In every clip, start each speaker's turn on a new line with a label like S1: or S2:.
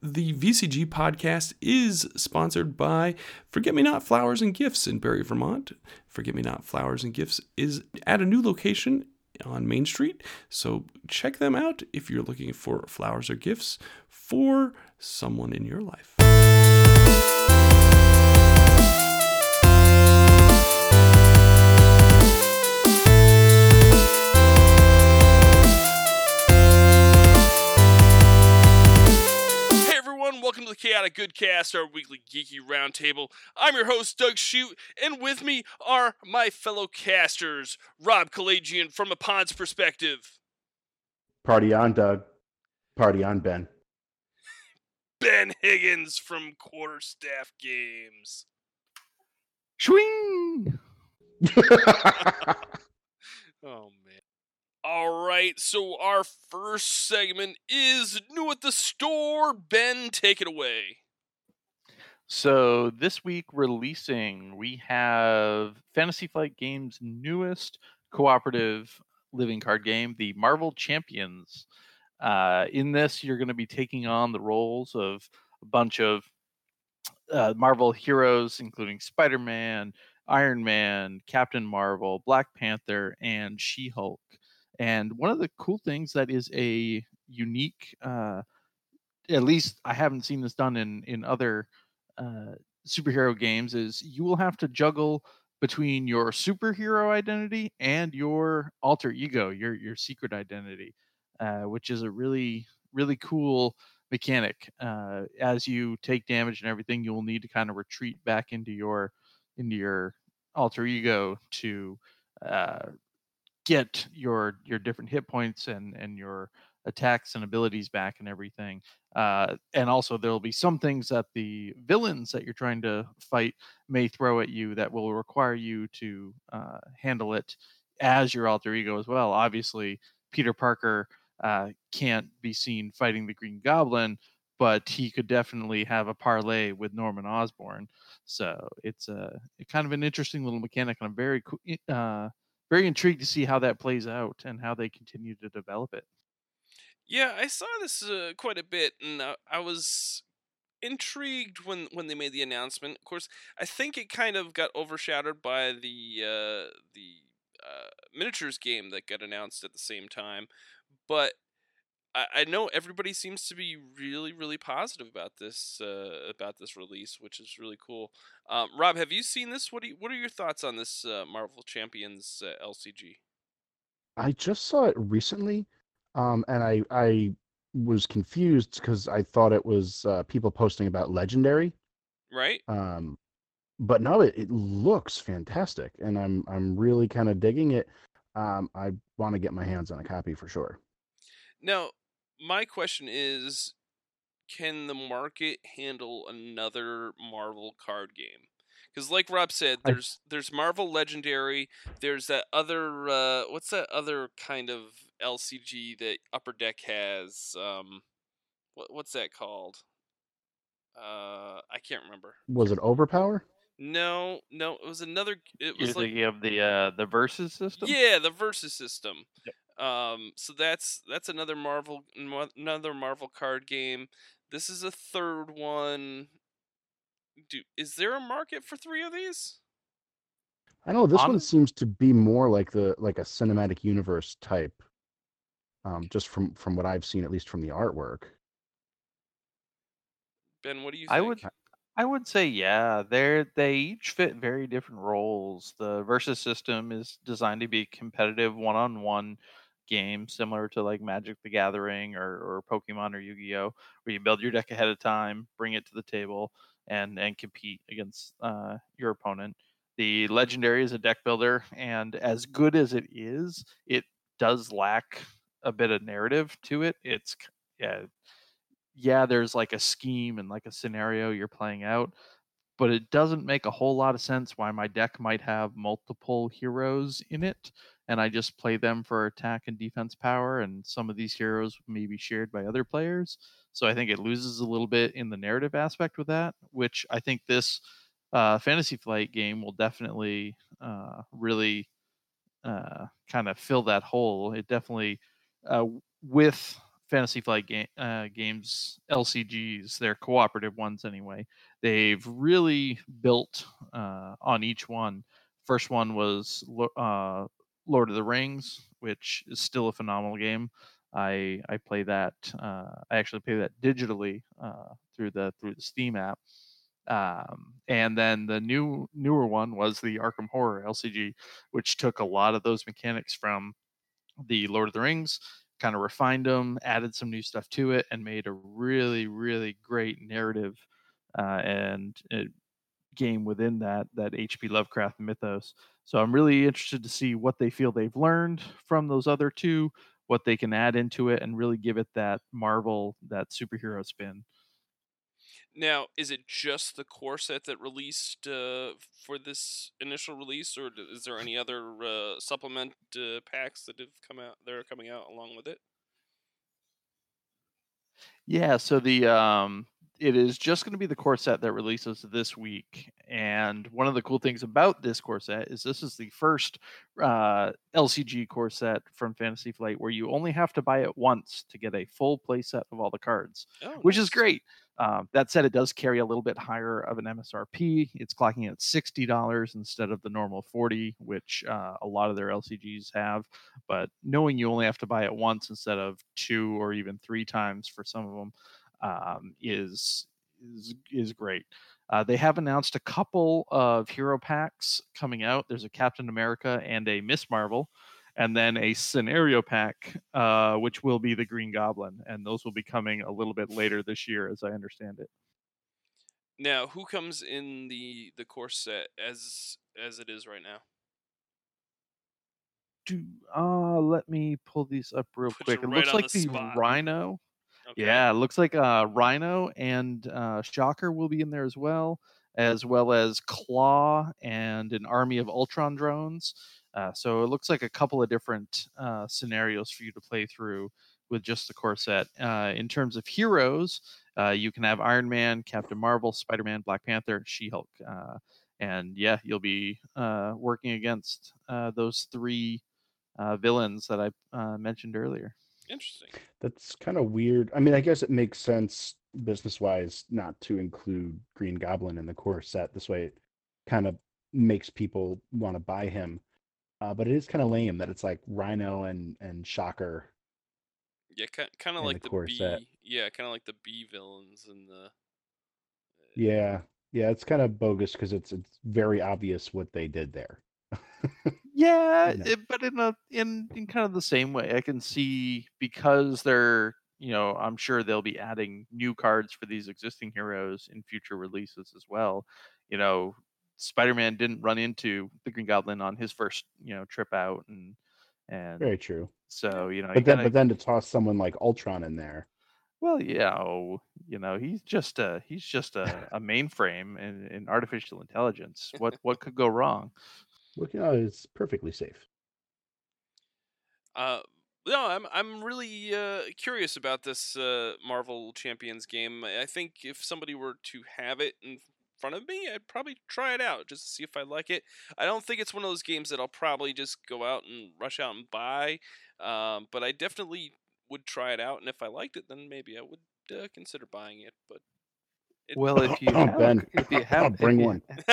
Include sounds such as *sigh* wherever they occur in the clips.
S1: The VCG podcast is sponsored by Forget Me Not Flowers and Gifts in Barre, Vermont. Forget Me Not Flowers and Gifts is at a new location on Main Street, so check them out if you're looking for flowers or gifts for someone in your life.
S2: Welcome to the Chaotic Good Cast, our weekly geeky roundtable. I'm your host, Doug Shute, and with me are my fellow casters, Rob Kalajian from a Pawn's perspective,
S3: Party on, Doug. Party on, Ben. *laughs*
S2: Ben Higgins from Quarterstaff Games.
S4: Swing. *laughs*
S2: Oh man. All right, so our first segment is new at the store. Ben, take it away.
S4: So this week releasing, we have Fantasy Flight Games' newest cooperative living card game, the Marvel Champions. Uh, in this, you're going to be taking on the roles of a bunch of uh, Marvel heroes, including Spider-Man, Iron Man, Captain Marvel, Black Panther, and She-Hulk. And one of the cool things that is a unique, uh, at least I haven't seen this done in in other uh, superhero games, is you will have to juggle between your superhero identity and your alter ego, your your secret identity, uh, which is a really really cool mechanic. Uh, as you take damage and everything, you will need to kind of retreat back into your into your alter ego to uh, get your your different hit points and and your attacks and abilities back and everything. Uh, and also there will be some things that the villains that you're trying to fight may throw at you that will require you to uh, handle it as your alter ego as well. Obviously, Peter Parker uh, can't be seen fighting the Green Goblin, but he could definitely have a parlay with Norman Osborn. So it's a, kind of an interesting little mechanic, and I'm very co- uh, very intrigued to see how that plays out and how they continue to develop it.
S2: Yeah, I saw this uh, quite a bit, and uh, I was intrigued when when they made the announcement. Of course, I think it kind of got overshadowed by the uh, the uh, miniatures game that got announced at the same time. But I, I know everybody seems to be really really positive about this uh, about this release, which is really cool. Um, Rob, have you seen this? What do you, what are your thoughts on this uh, Marvel Champions uh, LCG?
S3: I just saw it recently, um, and I I was confused because I thought it was uh, people posting about Legendary,
S2: Right?
S3: um, but no, it, it looks fantastic, and I'm I'm really kind of digging it. Um, I want to get my hands on a copy for sure.
S2: Now, my question is can the market handle another Marvel card game? Because, like Rob said, there's there's Marvel Legendary. There's that other uh, what's that other kind of LCG that Upper Deck has? Um, what what's that called? Uh, I can't remember.
S3: Was it Overpower?
S2: No, no, it was another. It
S4: You're
S2: was like
S4: thinking of the uh, the versus system.
S2: yeah, the versus system. Um, so that's that's another Marvel another Marvel card game. This is a third one. Do is there a market for three of these?
S3: I know this one seems to be more like the like a cinematic universe type. Um, just from from what I've seen, at least from the artwork.
S2: Ben, what do you?
S4: I would I would say yeah. They're they each fit very different roles. The versus system is designed to be competitive one on one game, similar to like Magic the Gathering or, or Pokemon or Yu-Gi-Oh! where you build your deck ahead of time, bring it to the table and and compete against uh, your opponent. The legendary is a deck builder, and as good as it is, it does lack a bit of narrative to it. It's yeah, yeah, there's like a scheme and like a scenario you're playing out, but it doesn't make a whole lot of sense why my deck might have multiple heroes in it and I just play them for attack and defense power and some of these heroes may be shared by other players. So I think it loses a little bit in the narrative aspect with that, which I think this uh, fantasy flight game will definitely uh, really uh, kind of fill that hole. It definitely, uh, with Fantasy Flight ga- uh, games LCGs, they're cooperative ones anyway. They've really built uh, on each one. First one was Lord of the Rings, which is still a phenomenal game. I I play that. Uh, I actually play that digitally uh, through the through the Steam app. Um, and then the new newer one was the Arkham Horror LCG, which took a lot of those mechanics from the Lord of the Rings, kind of refined them, added some new stuff to it, and made a really really great narrative uh, and uh, game within that that HP Lovecraft mythos. So I'm really interested to see what they feel they've learned from those other two, what they can add into it, and really give it that Marvel that superhero spin.
S2: Now, is it just the core set that released uh, for this initial release, or is there any other uh, supplement uh, packs that have come out that are coming out along with it?
S4: Yeah, so the um, it is just going to be the core set that releases this week. And one of the cool things about this core set is this is the first uh, LCG core set from Fantasy Flight where you only have to buy it once to get a full play set of all the cards,
S2: Oh,
S4: which is great. Um, that said, it does carry a little bit higher of an MSRP. It's clocking at sixty dollars instead of the normal forty, which uh, a lot of their LCGs have. But knowing you only have to buy it once instead of two or even three times for some of them um, is is is great. Uh, they have announced a couple of hero packs coming out. There's a Captain America and a Miss Marvel, and then a scenario pack, uh, which will be the Green Goblin, and those will be coming a little bit later this year, as I understand it.
S2: Now, who comes in the the core set as as it is right now?
S4: Do uh, let me pull these up real
S2: Put
S4: quick. It
S2: right
S4: looks like
S2: the
S4: the. Rhino.
S2: Okay.
S4: Yeah, looks like uh, Rhino and uh, Shocker will be in there as well, as well as Claw and an army of Ultron drones. Uh, so it looks like a couple of different uh, scenarios for you to play through with just the core set. Uh, in terms of heroes, uh, you can have Iron Man, Captain Marvel, Spider Man, Black Panther, She Hulk. Uh, and yeah, you'll be uh, working against uh, those three uh, villains that I uh, mentioned earlier.
S2: Interesting.
S3: That's kind of weird. I mean, I guess it makes sense business wise not to include Green Goblin in the core set. This way, it kind of makes people want to buy him. Uh, but it is kind of lame that it's like Rhino and and Shocker.
S2: Yeah, kind of
S3: the
S2: like the,
S3: core
S2: B.
S3: set.
S2: Yeah, kind of like the B villains and the.
S3: Yeah, yeah, it's kind of bogus because it's it's very obvious what they did there. *laughs*
S4: Yeah,
S3: know.
S4: it- but in a in in kind of the same way, I can see because they're you know I'm sure they'll be adding new cards for these existing heroes in future releases as well. You know, Spider-Man didn't run into the Green Goblin on his first you know trip out, and and
S3: Very true.
S4: so you know, you
S3: But then,
S4: kinda-
S3: but then to toss someone like Ultron in there,
S4: well, yeah, oh, you know, he's just a he's just a, a mainframe in, in artificial intelligence. What what could go wrong?
S3: Look, you know, it's perfectly safe.
S2: Uh, no, I'm I'm really uh, curious about this uh, Marvel Champions game. I think if somebody were to have it in front of me, I'd probably try it out just to see if I like it. I don't think it's one of those games that I'll probably just go out and rush out and buy, um, but I definitely would try it out, and if I liked it, then maybe I would uh, consider buying it. But
S4: Well, if you
S3: Oh,
S4: have,
S3: Ben,
S4: if you
S3: I'll
S4: have, if
S3: bring
S4: you-
S3: one. *laughs*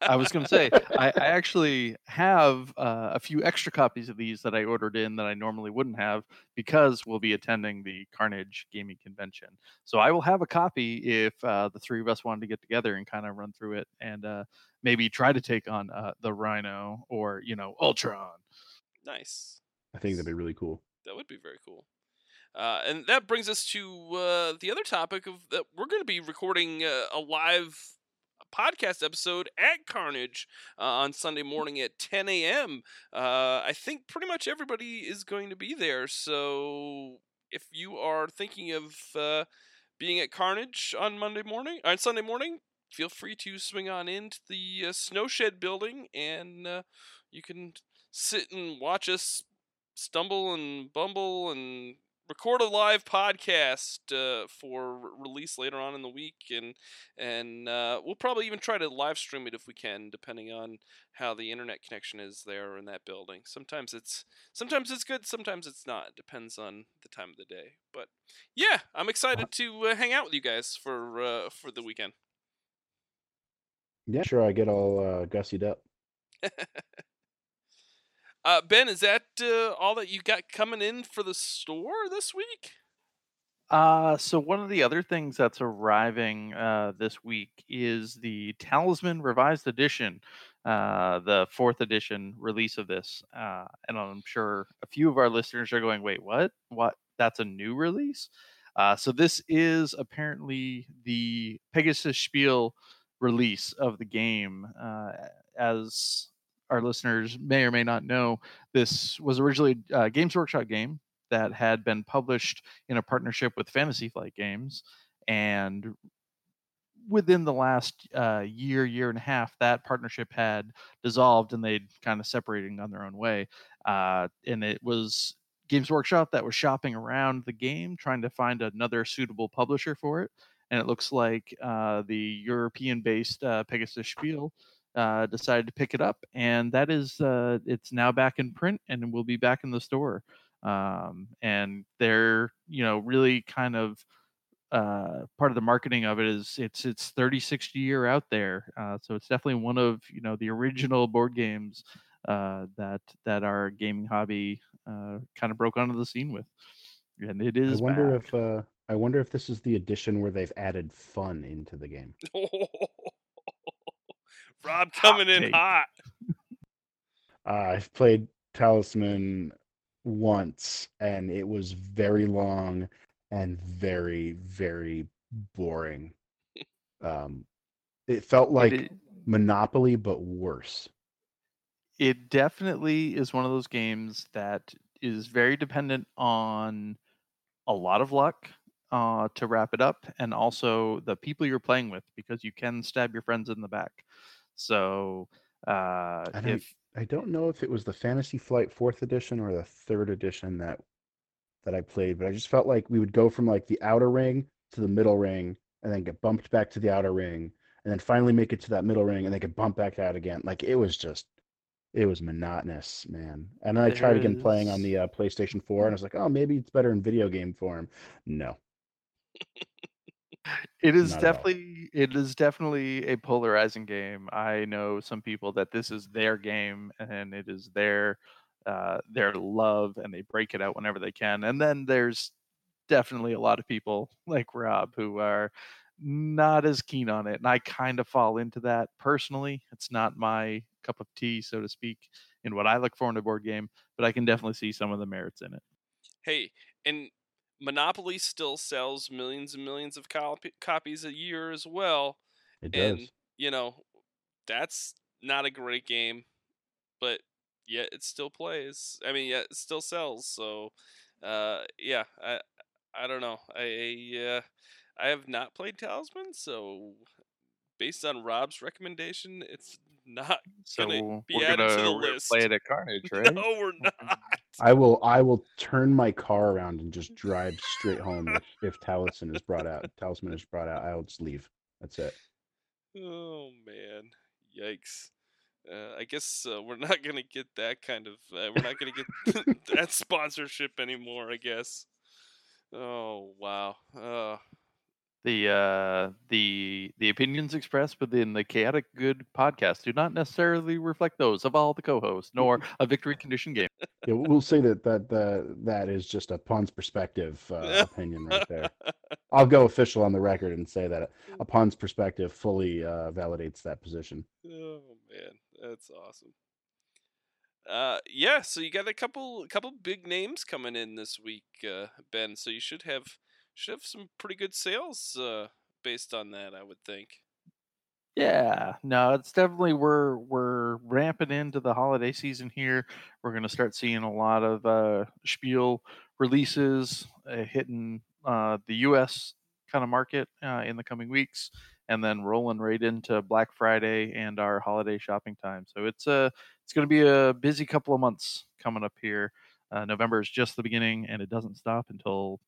S4: I was going to say, I, I actually have uh, a few extra copies of these that I ordered in that I normally wouldn't have because we'll be attending the Carnage Gaming Convention. So I will have a copy if uh, the three of us wanted to get together and kind of run through it and uh, maybe try to take on uh, the Rhino or, you know, Ultron.
S2: nice.
S3: I think that'd be really cool.
S2: That would be very cool. Uh, and that brings us to uh, the other topic of that we're going to be recording uh, a live podcast episode at Carnage uh, on Sunday morning at 10 a.m. Uh, I think pretty much everybody is going to be there. So if you are thinking of uh, being at Carnage on Monday morning, on Sunday morning, feel free to swing on into the uh, Snowshed building and uh, you can sit and watch us stumble and bumble and record a live podcast uh, for re- release later on in the week, and and uh, we'll probably even try to live stream it if we can, depending on how the internet connection is there in that building. Sometimes it's sometimes it's good, sometimes it's not. It depends on the time of the day. But yeah, I'm excited to uh, hang out with you guys for uh, for the weekend.
S3: Yeah, sure. I get all uh, gussied up. *laughs*
S2: Uh, ben, is that uh, all that you got coming in for the store this week?
S4: Uh, so one of the other things that's arriving uh, this week is the Talisman Revised Edition, uh, the fourth edition release of this. Uh, and I'm sure a few of our listeners are going, "Wait, what? What? That's a new release?" Uh, so this is apparently the Pegasus Spiel release of the game. Uh, as our listeners may or may not know, this was originally a Games Workshop game that had been published in a partnership with Fantasy Flight Games, and within the last uh, year, year and a half, that partnership had dissolved and they'd kind of separated on their own way. Uh, and it was Games Workshop that was shopping around the game, trying to find another suitable publisher for it. And it looks like uh, the European-based uh, Pegasus Spiel uh, decided to pick it up, and that is uh, it's now back in print and will be back in the store. Um, and they're you know really kind of uh, part of the marketing of it is it's it's 36 year out there, uh, so it's definitely one of you know the original board games uh, that that our gaming hobby uh, kind of broke onto the scene with, and it is.
S3: I wonder
S4: back.
S3: if uh, I wonder if this is the edition where they've added fun into the game. *laughs*
S2: Rob coming in
S4: take.
S2: hot. *laughs*
S3: Uh, I've played Talisman once, and it was very long and very, very boring. *laughs* Um, it felt like
S4: it,
S3: Monopoly, but worse.
S4: it definitely is one of those games that is very dependent on a lot of luck uh, to wrap it up, and also the people you're playing with, because you can stab your friends in the back. So uh,
S3: I don't,
S4: if
S3: I don't know if it was the Fantasy Flight Fourth Edition or the Third Edition that that I played, but I just felt like we would go from like the outer ring to the middle ring, and then get bumped back to the outer ring, and then finally make it to that middle ring, and then get bumped back out again. Like it was just, it was monotonous, man. And then I tried again playing on the uh, PlayStation Four, and I was like, oh, maybe it's better in video game form. No,
S4: It is
S3: Not
S4: definitely it is definitely a polarizing game. I know some people that this is their game and it is their uh, their love and they break it out whenever they can. And then there's definitely a lot of people *laughs* like Rob who are not as keen on it. And I kind of fall into that personally. It's not my cup of tea, so to speak, in what I look for in a board game, but I can definitely see some of the merits in it.
S2: Hey, and Monopoly still sells millions and millions of copy- copies a year as well.
S3: it does.
S2: And, you know, that's not a great game, but yet it still plays. I mean, yeah, it still sells. So, uh, yeah, I, I don't know. I, uh, I have not played Talisman, so based on Rob's recommendation, it's not
S4: So
S2: Gonna be
S4: we're
S2: added
S4: gonna
S2: the
S4: we're
S2: list.
S4: play it at Carnage, *laughs* right?
S2: No, we're not.
S3: I will I will turn my car around and just drive straight home if, *laughs* if Talisman is brought out. Talisman is brought out. I'll just leave. That's it.
S2: Oh man, yikes! Uh, I guess uh, we're not gonna get that kind of. Uh, we're not gonna get *laughs* that sponsorship anymore. I guess. Oh wow. Uh,
S4: the uh the the opinions expressed within the chaotic good podcast do not necessarily reflect those of all the co-hosts nor a victory condition game
S3: Yeah, we'll say that that that, that is just a Pawn's perspective uh, opinion right there. *laughs* I'll go official on the record and say that a Pawn's perspective fully uh, validates that position.
S2: oh man, that's awesome. Uh, yeah. So you got a couple, couple big names coming in this week, uh, Ben. So you should have should have some pretty good sales uh, based on that. I would think.
S4: yeah no it's definitely we're we're ramping into the holiday season here we're going to start seeing a lot of uh spiel releases uh, hitting uh the us kind of market uh, in the coming weeks and then rolling right into black friday and our holiday shopping time so it's a it's going to be a busy couple of months coming up here Uh, November is just the beginning, and it doesn't stop until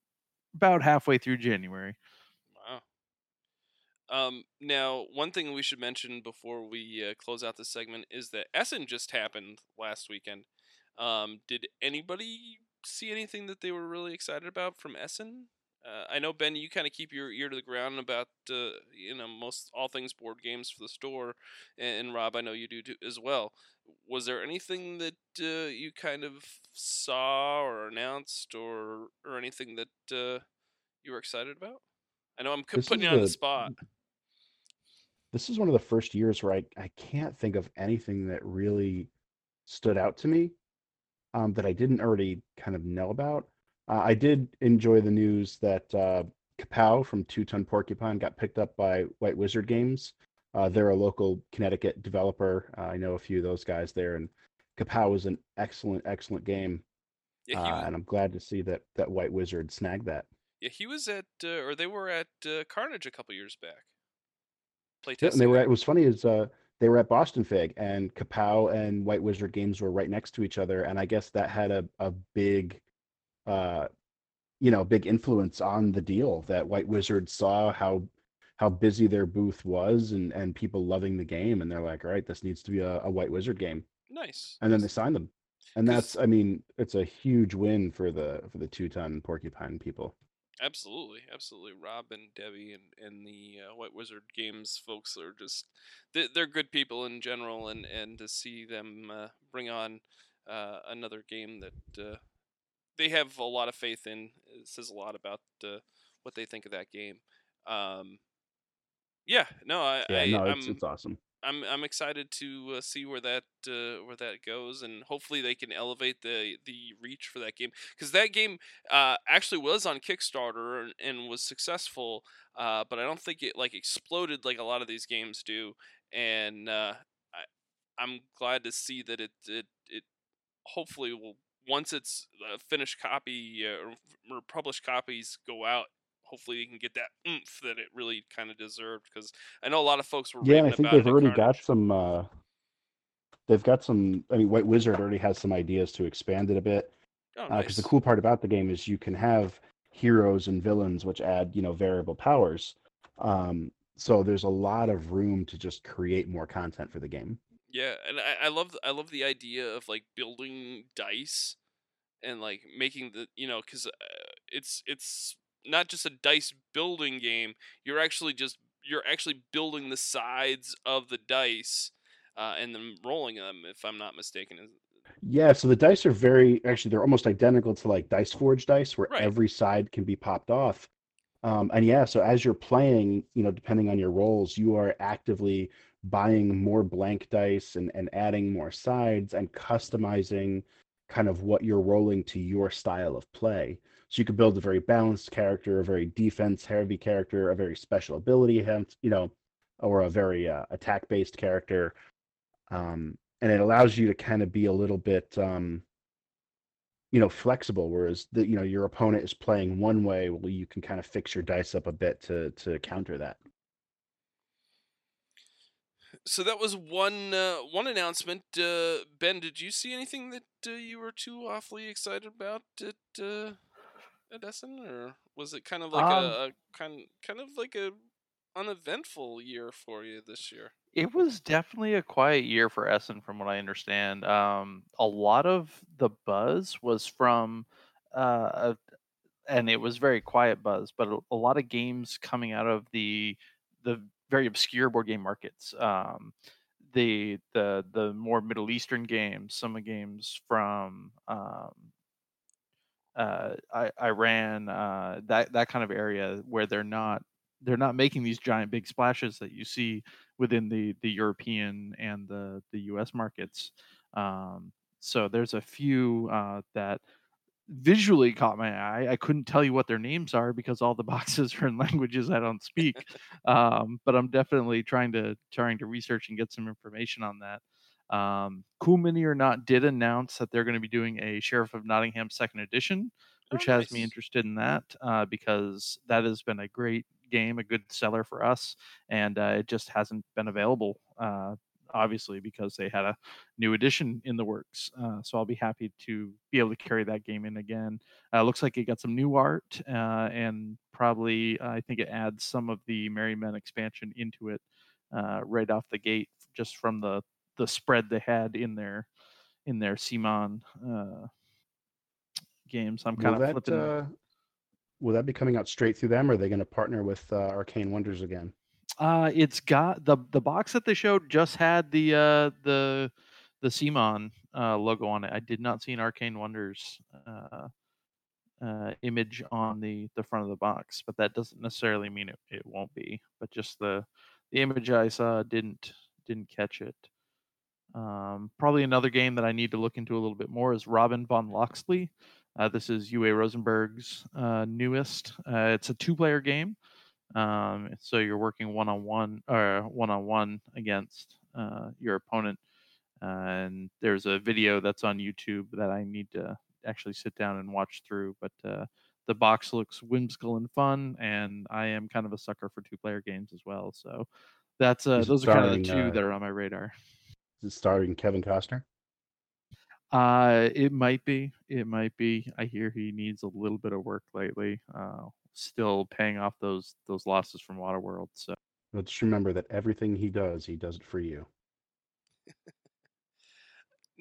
S4: about halfway through January.
S2: Wow. Um, now, one thing we should mention before we uh, close out this segment is that Essen just happened last weekend. Um, did anybody see anything that they were really excited about from Essen? Uh, I know Ben, you kind of keep your ear to the ground about uh, you know most all things board games for the store, and, and Rob, I know you do too, as well. Was there anything that uh, you kind of saw or announced, or or anything that uh, you were excited about? I know I'm
S3: This
S2: putting you on the
S3: the
S2: spot.
S3: this is one of the first years where I, I can't think of anything that really stood out to me um, that I didn't already kind of know about. Uh, I did enjoy the news that uh, Kapow from Two Ton Porcupine got picked up by White Wizard Games. Uh, they're a local Connecticut developer. Uh, I know a few of those guys there, and Kapow is an excellent, excellent game.
S2: Yeah,
S3: Uh,
S2: was,
S3: and I'm glad to see that that White Wizard snagged that.
S2: yeah he was at uh, or they were at uh, Carnage a couple years back.
S3: Yeah,
S2: Playtesting
S3: and they were. At, it was funny is uh, they were at Boston Fig, and Kapow and White Wizard Games were right next to each other, and I guess that had a a big, uh, you know, big influence on the deal. That White Wizard saw how how busy their booth was, and and people loving the game, and they're like, all right, this needs to be a, a White Wizard game,
S2: Nice.
S3: and then they signed them, And that's, I mean, it's a huge win for the for the two ton porcupine people.
S2: Absolutely, absolutely. Rob and Debbie and, and the uh, White Wizard Games folks are just they're, they're good people in general, and, and to see them uh, bring on uh, another game that uh, they have a lot of faith in it says a lot about uh, what they think of that game. Um, yeah, no, I,
S3: Yeah,
S2: I
S3: no, it's
S2: I'm
S3: it's awesome.
S2: I'm I'm excited to uh, see where that uh, where that goes, and hopefully they can elevate the the reach for that game because that game uh, actually was on Kickstarter and, and was successful, uh, but I don't think it like exploded like a lot of these games do, and uh, I I'm glad to see that it it it hopefully will once it's a finished copy uh, or published copies go out. Hopefully, you can get that oomph that it really kind of deserved because I know a lot of folks were
S3: Yeah, I think they've already got some. uh They've got some. I mean, White Wizard already has some ideas to expand it a bit.
S2: Oh,
S3: because the cool part about the game is you can have heroes and villains which add you know variable powers um so there's a lot of room to just create more content for the game
S2: Yeah, and I, I love I love the idea of like building dice and like making the you know because uh, it's it's not just a dice building game. You're actually just you're actually building the sides of the dice uh, and then rolling them. If I'm not mistaken,
S3: yeah so the dice are very actually they're almost identical to like dice forge dice where
S2: Right.
S3: every side can be popped off um and yeah so as you're playing you know depending on your rolls you are actively buying more blank dice and and adding more sides and customizing kind of what you're rolling to your style of play So you could build a very balanced character, a very defense heavy character, a very special ability, you know, or a very uh, attack based character. Um, and it allows you to kind of be a little bit, um, you know, flexible. Whereas the you know your opponent is playing one way, well, you can kind of fix your dice up a bit to to counter that.
S2: So that was one uh, one announcement. Uh, ben, did you see anything that uh, you were too awfully excited about at uh, at Essen, or was it kind of like
S4: Um,
S2: a, a kind kind of like a uneventful year for you this year?
S4: It was definitely a quiet year for Essen, from what I understand. Um, a lot of the buzz was from, uh, a- and it was very quiet buzz, but a, a lot of games coming out of the the very obscure board game markets. Um, the the the more Middle Eastern games, some games from um, uh, I, Iran, uh, that that kind of area where they're not they're not making these giant big splashes that you see within the the European and the the U.S. markets. Um, so there's a few uh, that visually caught my eye. I couldn't tell you what their names are because all the *laughs* boxes are in languages I don't speak. um, but I'm definitely trying to trying to research and get some information on that. Um, cool Mini or not did announce that they're going to be doing a Sheriff of Nottingham second edition, which
S2: Oh,
S4: has me interested in that uh, because that has been a great game, a good seller for us, and uh, it just hasn't been available uh, obviously because they had a new edition in the works. Uh, so I'll be happy to be able to carry that game in again. Uh, looks like it got some new art uh, and probably I think it adds some of the Merry Men expansion into it uh, right off the gate, just from the the spread they had in their in their CMON uh, games. I'm kind
S3: will
S4: of
S3: that
S4: flipping.
S3: uh, will that be coming out straight through them, or are they going to partner with uh, Arcane Wonders again?
S4: Uh, it's got the the box that they showed just had the uh the the CMON uh, logo on it. I did not see an Arcane Wonders uh, uh, image on the the front of the box, but that doesn't necessarily mean it, it won't be. But just the the image I saw didn't didn't catch it. Um, probably another game that I need to look into a little bit more is Robin von Loxley. Uh, this is Uwe Rosenberg's uh, newest. Uh, it's a two-player game, um, so you're working one-on-one or one-on-one against uh, your opponent. and there's a video that's on YouTube that I need to actually sit down and watch through. But uh, the box looks whimsical and fun, and I am kind of a sucker for two-player games as well. So that's uh, those are kind of the two
S3: uh,
S4: that are on my radar.
S3: Is it starring Kevin Costner?
S4: Uh, it might be. It might be. I hear he needs a little bit of work lately. Uh, still paying off those those losses from Waterworld. So
S3: let's remember that everything he does, he does it for you.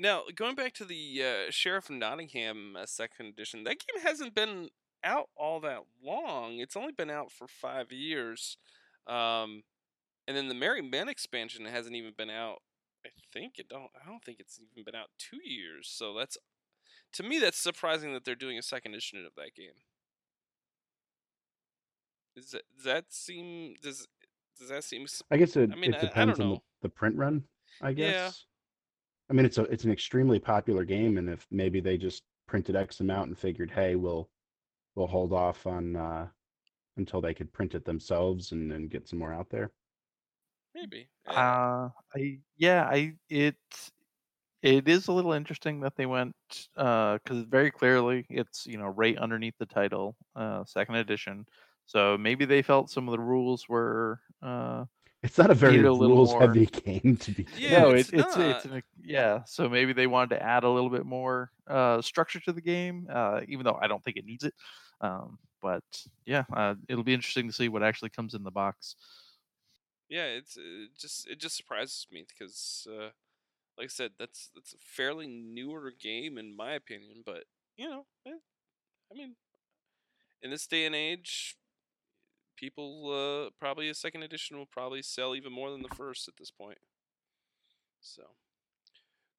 S2: Now, going back to the uh, Sheriff of Nottingham uh, second edition, that game hasn't been out all that long. It's only been out for five years, um, and then the Merry Men expansion hasn't even been out. I think it don't. I don't think it's even been out two years. So that's to me that's surprising that they're doing a second edition of that game. Does that, does that seem does does that seem
S3: I guess it,
S2: I mean,
S3: it
S2: I- I
S3: depends
S2: don't
S3: on the, the print run. I guess.
S2: Yeah.
S3: I mean, it's a it's an extremely popular game, and if maybe they just printed X amount and figured, hey, we'll we'll hold off on uh, until they could print it themselves and then get some more out there.
S2: Maybe? Uh,
S4: Uh, I yeah, I it it is a little interesting that they went because very clearly it's you know right underneath the title, uh, second edition. So maybe they felt some of the rules were uh,
S3: It's not a very
S4: a
S3: rules
S4: more-
S3: heavy *laughs* game to be.
S2: Yeah,
S4: no,
S2: it's
S4: it, it's it's an, yeah. So maybe they wanted to add a little bit more uh, structure to the game, uh, even though I don't think it needs it. Um, but yeah, uh, it'll be interesting to see what actually comes in the box.
S2: Yeah, it's it just it just surprises me because, uh, like I said, that's that's a fairly newer game in my opinion. But you know, eh, I mean, in this day and age, people uh, probably a second edition will probably sell even more than the first at this point. So,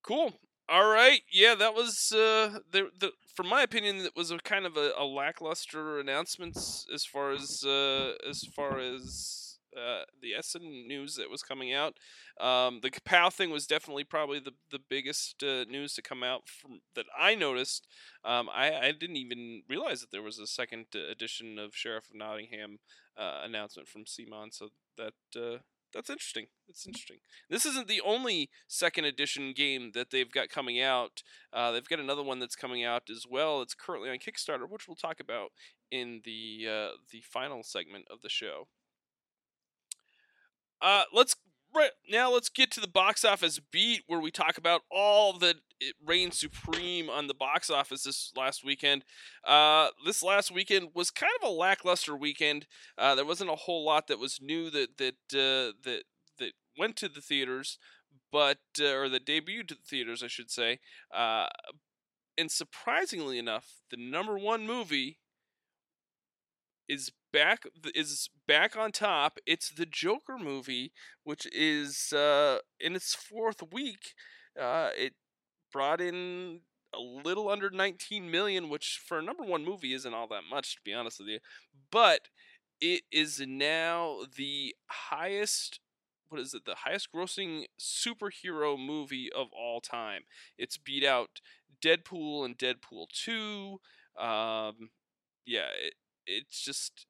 S2: cool. All right, yeah, that was uh, the the from my opinion, that was a kind of a, a lackluster announcements as far as uh, as far as uh, the Essen news that was coming out. Um, the Kapow thing was definitely probably the the biggest uh, news to come out from that I noticed. Um, I I didn't even realize that there was a second edition of Sheriff of Nottingham uh, announcement from CMON. So that uh, that's interesting. It's interesting. This isn't the only second edition game that they've got coming out. Uh, they've got another one that's coming out as well. It's currently on Kickstarter, which we'll talk about in the uh, the final segment of the show. Uh, let's right now let's get to the box office beat where we talk about all that reigned supreme on the box office this last weekend. Uh, this last weekend was kind of a lackluster weekend. Uh, there wasn't a whole lot that was new that that uh, that that went to the theaters, but uh, or that debuted to the theaters, I should say. Uh, and surprisingly enough, the number one movie is back is back on top. It's the Joker movie, which is uh, in its fourth week. Uh, it brought in a little under 19 million, which for a number one movie isn't all that much, to be honest with you. But it is now the highest. What is it? The highest grossing superhero movie of all time. It's beat out Deadpool and Deadpool 2. Um, yeah, it, it's just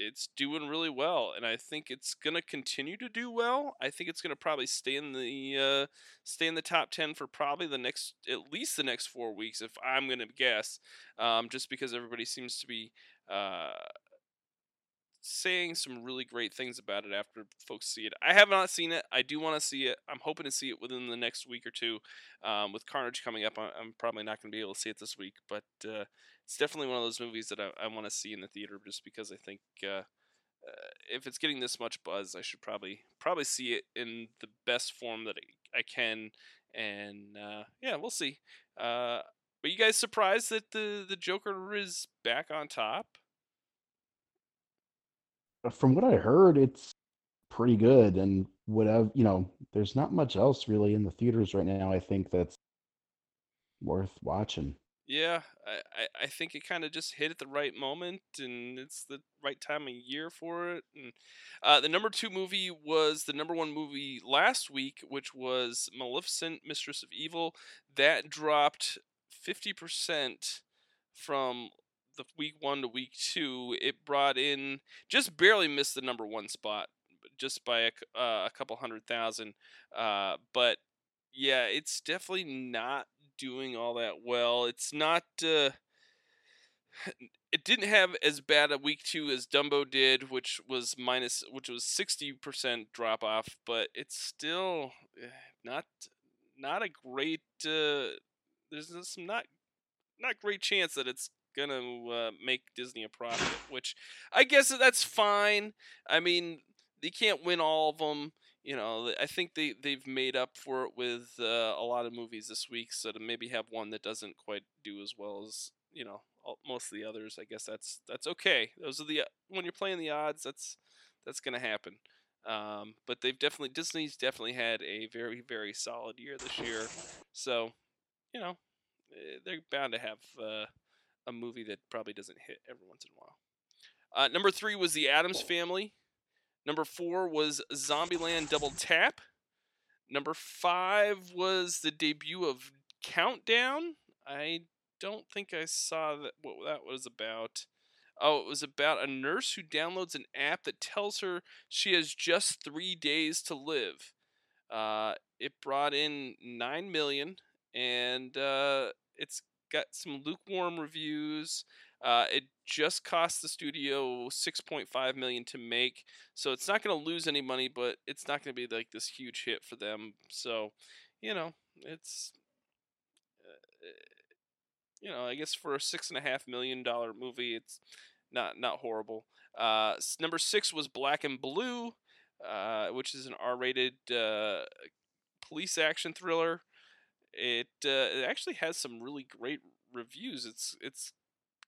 S2: it's doing really well and i think it's going to continue to do well i think it's going to probably stay in the uh, stay in the top 10 for probably the next at least the next four weeks if i'm going to guess um, just because everybody seems to be uh, saying some really great things about it after folks see it. I have not seen it. I do want to see it. I'm hoping to see it within the next week or two. Um, with Carnage coming up, I'm probably not going to be able to see it this week, but uh, it's definitely one of those movies that I, I want to see in the theater just because I think uh, uh, if it's getting this much buzz, I should probably probably see it in the best form that I, can. And uh, yeah, we'll see. Uh, but you guys surprised that the the Joker is back on top?
S3: From what I heard, it's pretty good, and whatever you know, there's not much else really in the theaters right now. I think that's worth watching.
S2: Yeah, I, I, think it kind of just hit at the right moment, and it's the right time of year for it. And uh, the number two movie was the number one movie last week, which was Maleficent, Mistress of Evil. That dropped fifty percent from the week one to week two. It brought in just barely missed the number one spot, just by a, uh, a couple hundred thousand. Uh, but yeah, it's definitely not doing all that well. It's not. Uh, *sighs* it didn't have as bad a week two as Dumbo did, which was minus, which was sixty percent drop off, but it's still eh, not not a great. Uh, there's some not not great chance that it's gonna uh, make Disney a profit, which I guess that's fine. I mean, they can't win all of them you know, I think they they've made up for it with uh, a lot of movies this week. So to maybe have one that doesn't quite do as well as you know most of the others, I guess that's that's okay. Those are the when you're playing the odds, that's that's gonna happen. Um, but they've definitely Disney's definitely had a very very solid year this year. So you know eh, they're bound to have uh, a movie that probably doesn't hit every once in a while. Uh, number three was the Addams Family. Number four was Zombieland Double Tap. Number five was the debut of Countdown. I don't think I saw that what that was about. Oh, it was about a nurse who downloads an app that tells her she has just three days to live. Uh, it brought in nine million, and uh, it's got some lukewarm reviews. Uh, it just cost the studio 6.5 million to make, so it's not going to lose any money, but it's not going to be like this huge hit for them. So, you know, it's uh, you know, I guess for a six and a half million dollar movie, it's not not horrible. Uh, number six was Black and Blue, uh, which is an R-rated uh, police action thriller. It uh, it actually has some really great reviews. It's it's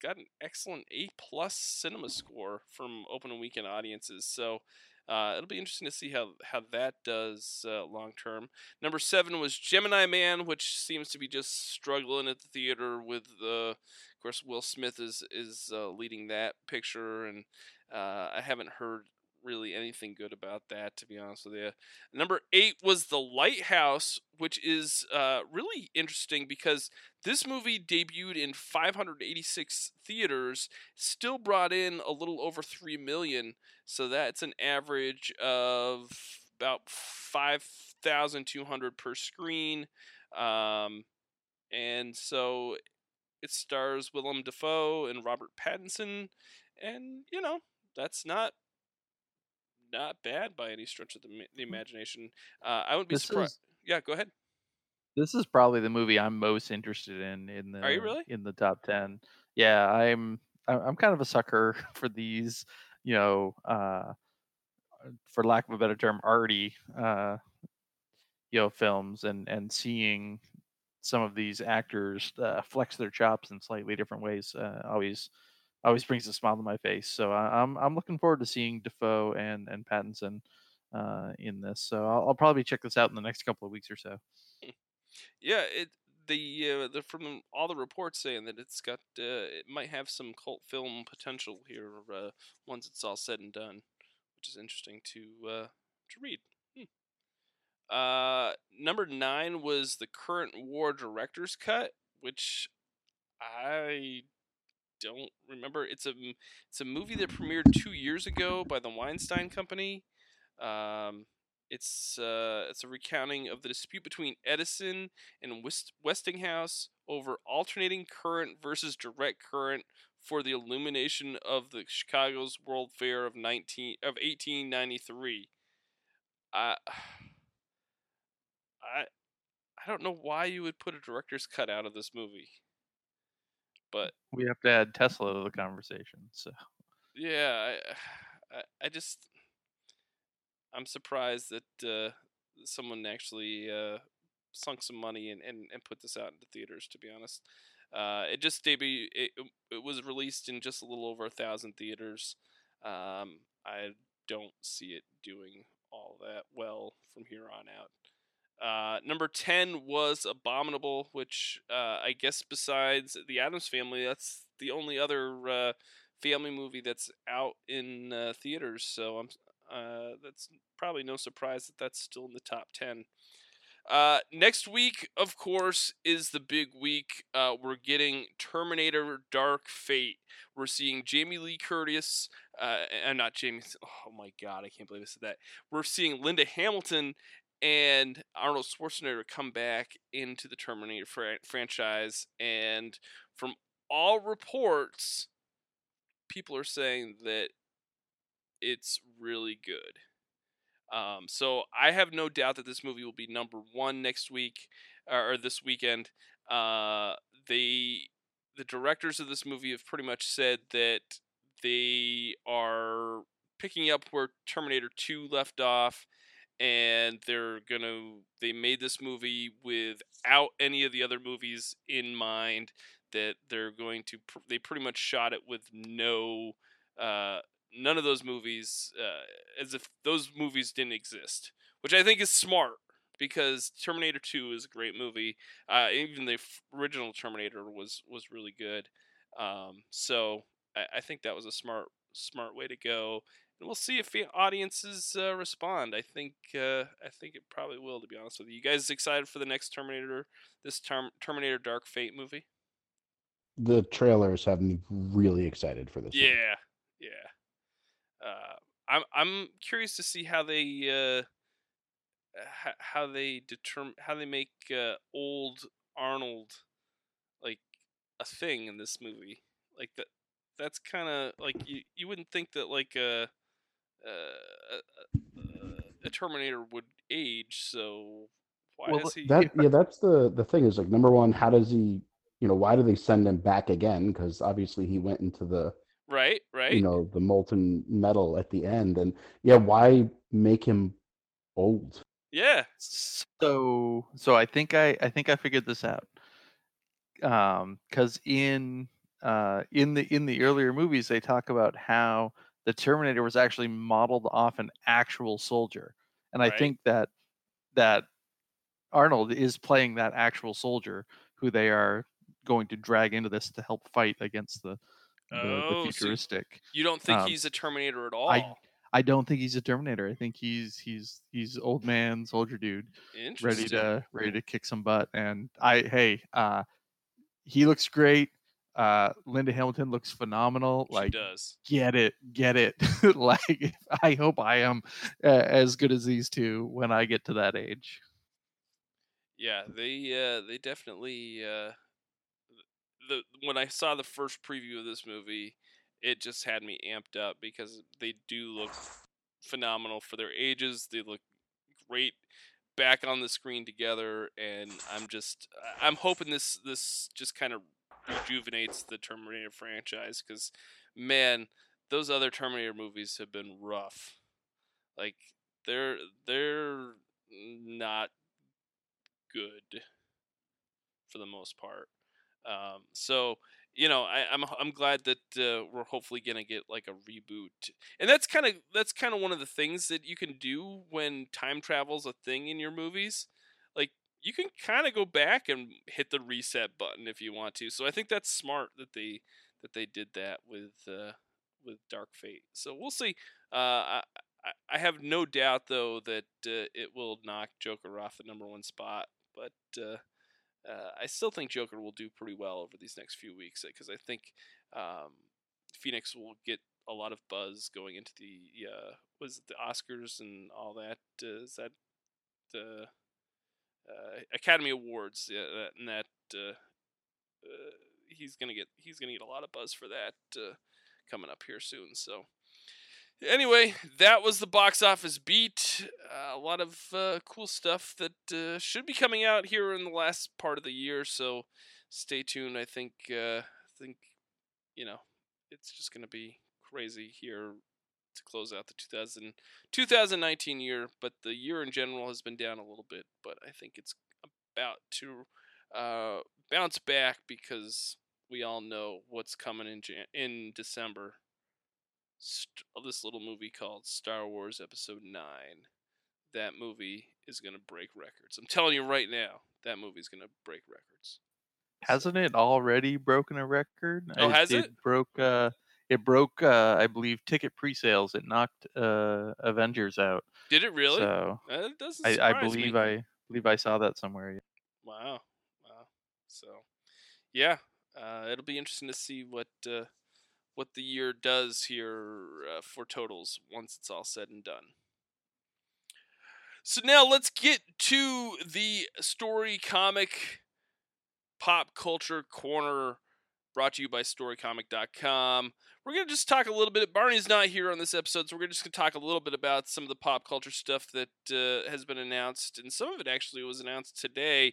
S2: got an excellent A plus cinema score from open and weekend audiences. So uh, it'll be interesting to see how how that does uh, long term. Number seven was Gemini Man, which seems to be just struggling at the theater. With uh, of course Will Smith is is uh, leading that picture, and uh, I haven't heard really anything good about that, to be honest with you. Number eight was The Lighthouse, which is uh, really interesting because this movie debuted in 586 theaters, still brought in a little over 3 million. So that's an average of about 5,200 per screen. Um, and so it stars Willem Dafoe and Robert Pattinson. And, you know, that's not not bad by any stretch of the, the mm. imagination. Uh, I wouldn't be this surprised. Is, yeah, go ahead.
S4: This is probably the movie I'm most interested in in the
S2: Are you really?
S4: in the top 10. Yeah, I'm I'm kind of a sucker *laughs* for these, you know, uh, for lack of a better term, arty uh, you know, films and and seeing some of these actors uh, flex their chops in slightly different ways uh, always always brings a smile to my face. So I, am I'm looking forward to seeing Dafoe and and Pattinson uh, in this. So I'll, I'll, probably check this out in the next couple of weeks or so.
S2: Yeah, it the, uh, the from all the reports saying that it's got uh, it might have some cult film potential here uh, once it's all said and done, which is interesting to uh, to read. Hmm. Uh, number nine was the current war director's cut, which I don't remember. It's a it's a movie that premiered two years ago by the Weinstein Company. Um, it's uh, it's a recounting of the dispute between Edison and West- Westinghouse over alternating current versus direct current for the illumination of the Chicago's World Fair of 19 of 1893. I *sighs* I I don't know why you would put a director's cut out of this movie. But
S4: We have to add Tesla to the conversation. So
S2: yeah, I I, I just I'm surprised that uh, someone actually uh, sunk some money and, and, and put this out into theaters. To be honest, uh, it just debuted. It, it was released in just a little over a thousand theaters. Um, I don't see it doing all that well from here on out. Uh, number 10 was Abominable, which uh, I guess besides The Addams Family, that's the only other uh, family movie that's out in uh, theaters. So I'm uh, that's probably no surprise that that's still in the top 10. Uh, next week, of course, is the big week. We're getting Terminator Dark Fate. We're seeing Jamie Lee Curtis, uh, and not Jamie. Oh my God, I can't believe I said that. We're seeing Linda Hamilton and Arnold Schwarzenegger come back into the Terminator fr- franchise. And from all reports, people are saying that it's really good. Um, so I have no doubt that this movie will be number one next week or this weekend. Uh, they, the directors of this movie have pretty much said that they are picking up where Terminator 2 left off and they're gonna they made this movie without any of the other movies in mind that they're going to pr- they pretty much shot it with no uh, none of those movies uh, as if those movies didn't exist, which I think is smart because Terminator 2 is a great movie. Uh, even the f- original Terminator was was really good. Um, so I, I think that was a smart smart way to go. And we'll see if the audiences uh, respond. I think uh, I think it probably will. To be honest with you, you guys excited for the next Terminator, this term Terminator Dark Fate movie?
S3: The trailers have me really excited for this. one.
S2: Yeah, yeah. Uh, I'm I'm curious to see how they uh, how they determine how they make uh, old Arnold like a thing in this movie. Like that that's kind of like you you wouldn't think that like a uh, a, a- a Terminator would age. So why
S4: Well,
S2: does he?
S3: That yeah, that's the the thing is like number one, how does he? You know, why do they send him back again? Because obviously he went into the
S2: right, right.
S3: you know the molten metal at the end, and yeah, why make him old?
S2: yeah.
S4: So so I think I I think I figured this out. Um cuz in uh in the in the earlier movies they talk about how the Terminator was actually modeled off an actual soldier. And I think that that Arnold is playing that actual soldier who they are going to drag into this to help fight against the the, the
S2: Oh, so
S4: futuristic.
S2: You don't think
S4: Um,
S2: he's a Terminator at all?
S4: I I don't think he's a Terminator. I think he's he's he's old man soldier dude ready to ready to kick some butt. And I hey, uh, he looks great. Uh, Linda Hamilton looks phenomenal.
S2: She
S4: Like
S2: does.
S4: get it, get it. *laughs* like I hope I am uh, as good as these two when I get to that age.
S2: Yeah, they uh, they definitely uh, the when I saw the first preview of this movie, it just had me amped up because they do look phenomenal for their ages. They look great back on the screen together, and I'm just I'm hoping this this just kind of rejuvenates the Terminator franchise because man, those other Terminator movies have been rough. Like they're they're not good for the most part. Um, so you know, I, I'm I'm glad that uh, we're hopefully gonna get like a reboot, and that's kind of that's kind of one of the things that you can do when time travel's a thing in your movies. You can kind of go back and hit the reset button if you want to. So I think that's smart that they that they did that with uh, with Dark Fate. So we'll see. Uh, I, I- have no doubt though that uh, it will knock Joker off the number one spot, but uh, uh, I still think Joker will do pretty well over these next few weeks because I think um, Phoenix will get a lot of buzz going into the uh, was it the Oscars and all that. Uh, is that the uh, Academy Awards? That, and that uh, uh, he's gonna get he's gonna get a lot of buzz for that uh, coming up here soon. So anyway, that was the box office beat. Uh, a lot of uh, cool stuff that uh, should be coming out here in the last part of the year. So stay tuned. I think uh, I think you know it's just gonna be crazy here to close out the 2000, 2019 year. But the year in general has been down a little bit. But I think it's about to uh, bounce back because we all know what's coming in Jan- in December. St- this little movie called Star Wars Episode Nine. That movie is gonna break records. I'm telling you right now, that movie's gonna break records.
S4: Hasn't it already broken a record?
S2: Oh, has it?
S4: broke. Uh, it broke. Uh, I believe ticket pre-sales. It knocked uh, Avengers out.
S2: Did it really?
S4: So
S2: Uh, That doesn't
S4: I, I believe
S2: me.
S4: I believe I saw that somewhere.
S2: Wow. Wow. So, yeah, uh, it'll be interesting to see what uh, what the year does here uh, for totals once it's all said and done. So now let's get to the story comic pop culture corner brought to you by storycomic.com. We're going to just talk a little bit. Barney's not here on this episode, so we're just going to talk a little bit about some of the pop culture stuff that uh, has been announced, and some of it actually was announced today.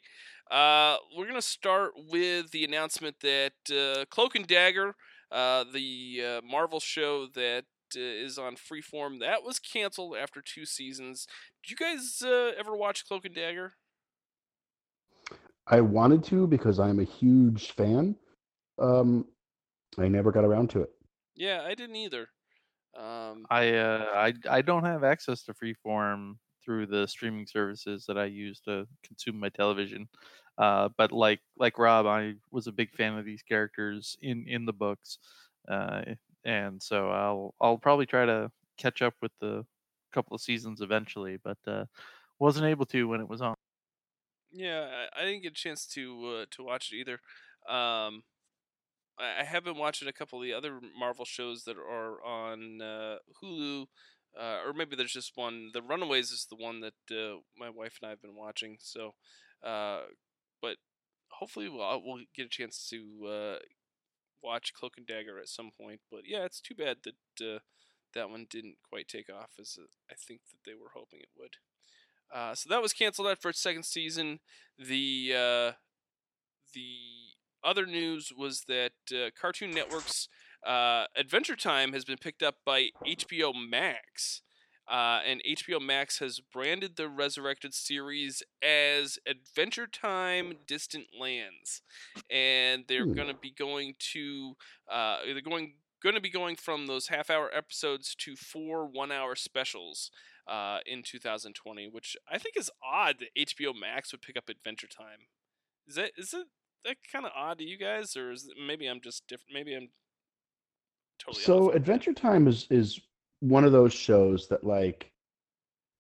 S2: Uh, we're going to start with the announcement that uh, Cloak and Dagger, uh, the uh, Marvel show that uh, on Freeform, that was canceled after two seasons. Did you guys ever watch Cloak and Dagger?
S3: I wanted to because I'm a huge fan. Um, I never got around to it.
S2: Yeah, I didn't either. Um,
S4: I uh, I I don't have access to Freeform through the streaming services that I use to consume my television. Uh, but like like Rob, I was a big fan of these characters in in the books, uh, and so I'll I'll probably try to catch up with the couple of seasons eventually, but uh, wasn't able to when it was on.
S2: Yeah, I, I didn't get a chance to uh, to watch it either. Um, I, have been watching a couple of the other Marvel shows that are on uh, Hulu, uh, or maybe there's just one. The Runaways is the one that uh, my wife and I have been watching. So, uh, but hopefully we'll we'll get a chance to uh, watch Cloak and Dagger at some point. But yeah, it's too bad that uh, that one didn't quite take off as uh, I think that they were hoping it would. Uh, so that was canceled after its second season. The uh, the other news was that uh, Cartoon Network's uh, Adventure Time has been picked up by HBO Max. Uh, and HBO Max has branded the resurrected series as Adventure Time Distant Lands, and they're
S3: Hmm.
S2: going to be going to uh, they're going going to be going from those half hour episodes to four one hour specials uh, in 2020, which I think is odd that HBO Max would pick up Adventure Time. Is that is it that kind of odd to you guys, or is maybe I'm just different? Maybe I'm totally.
S3: so
S2: on that.
S3: Adventure Time is is one of those shows that like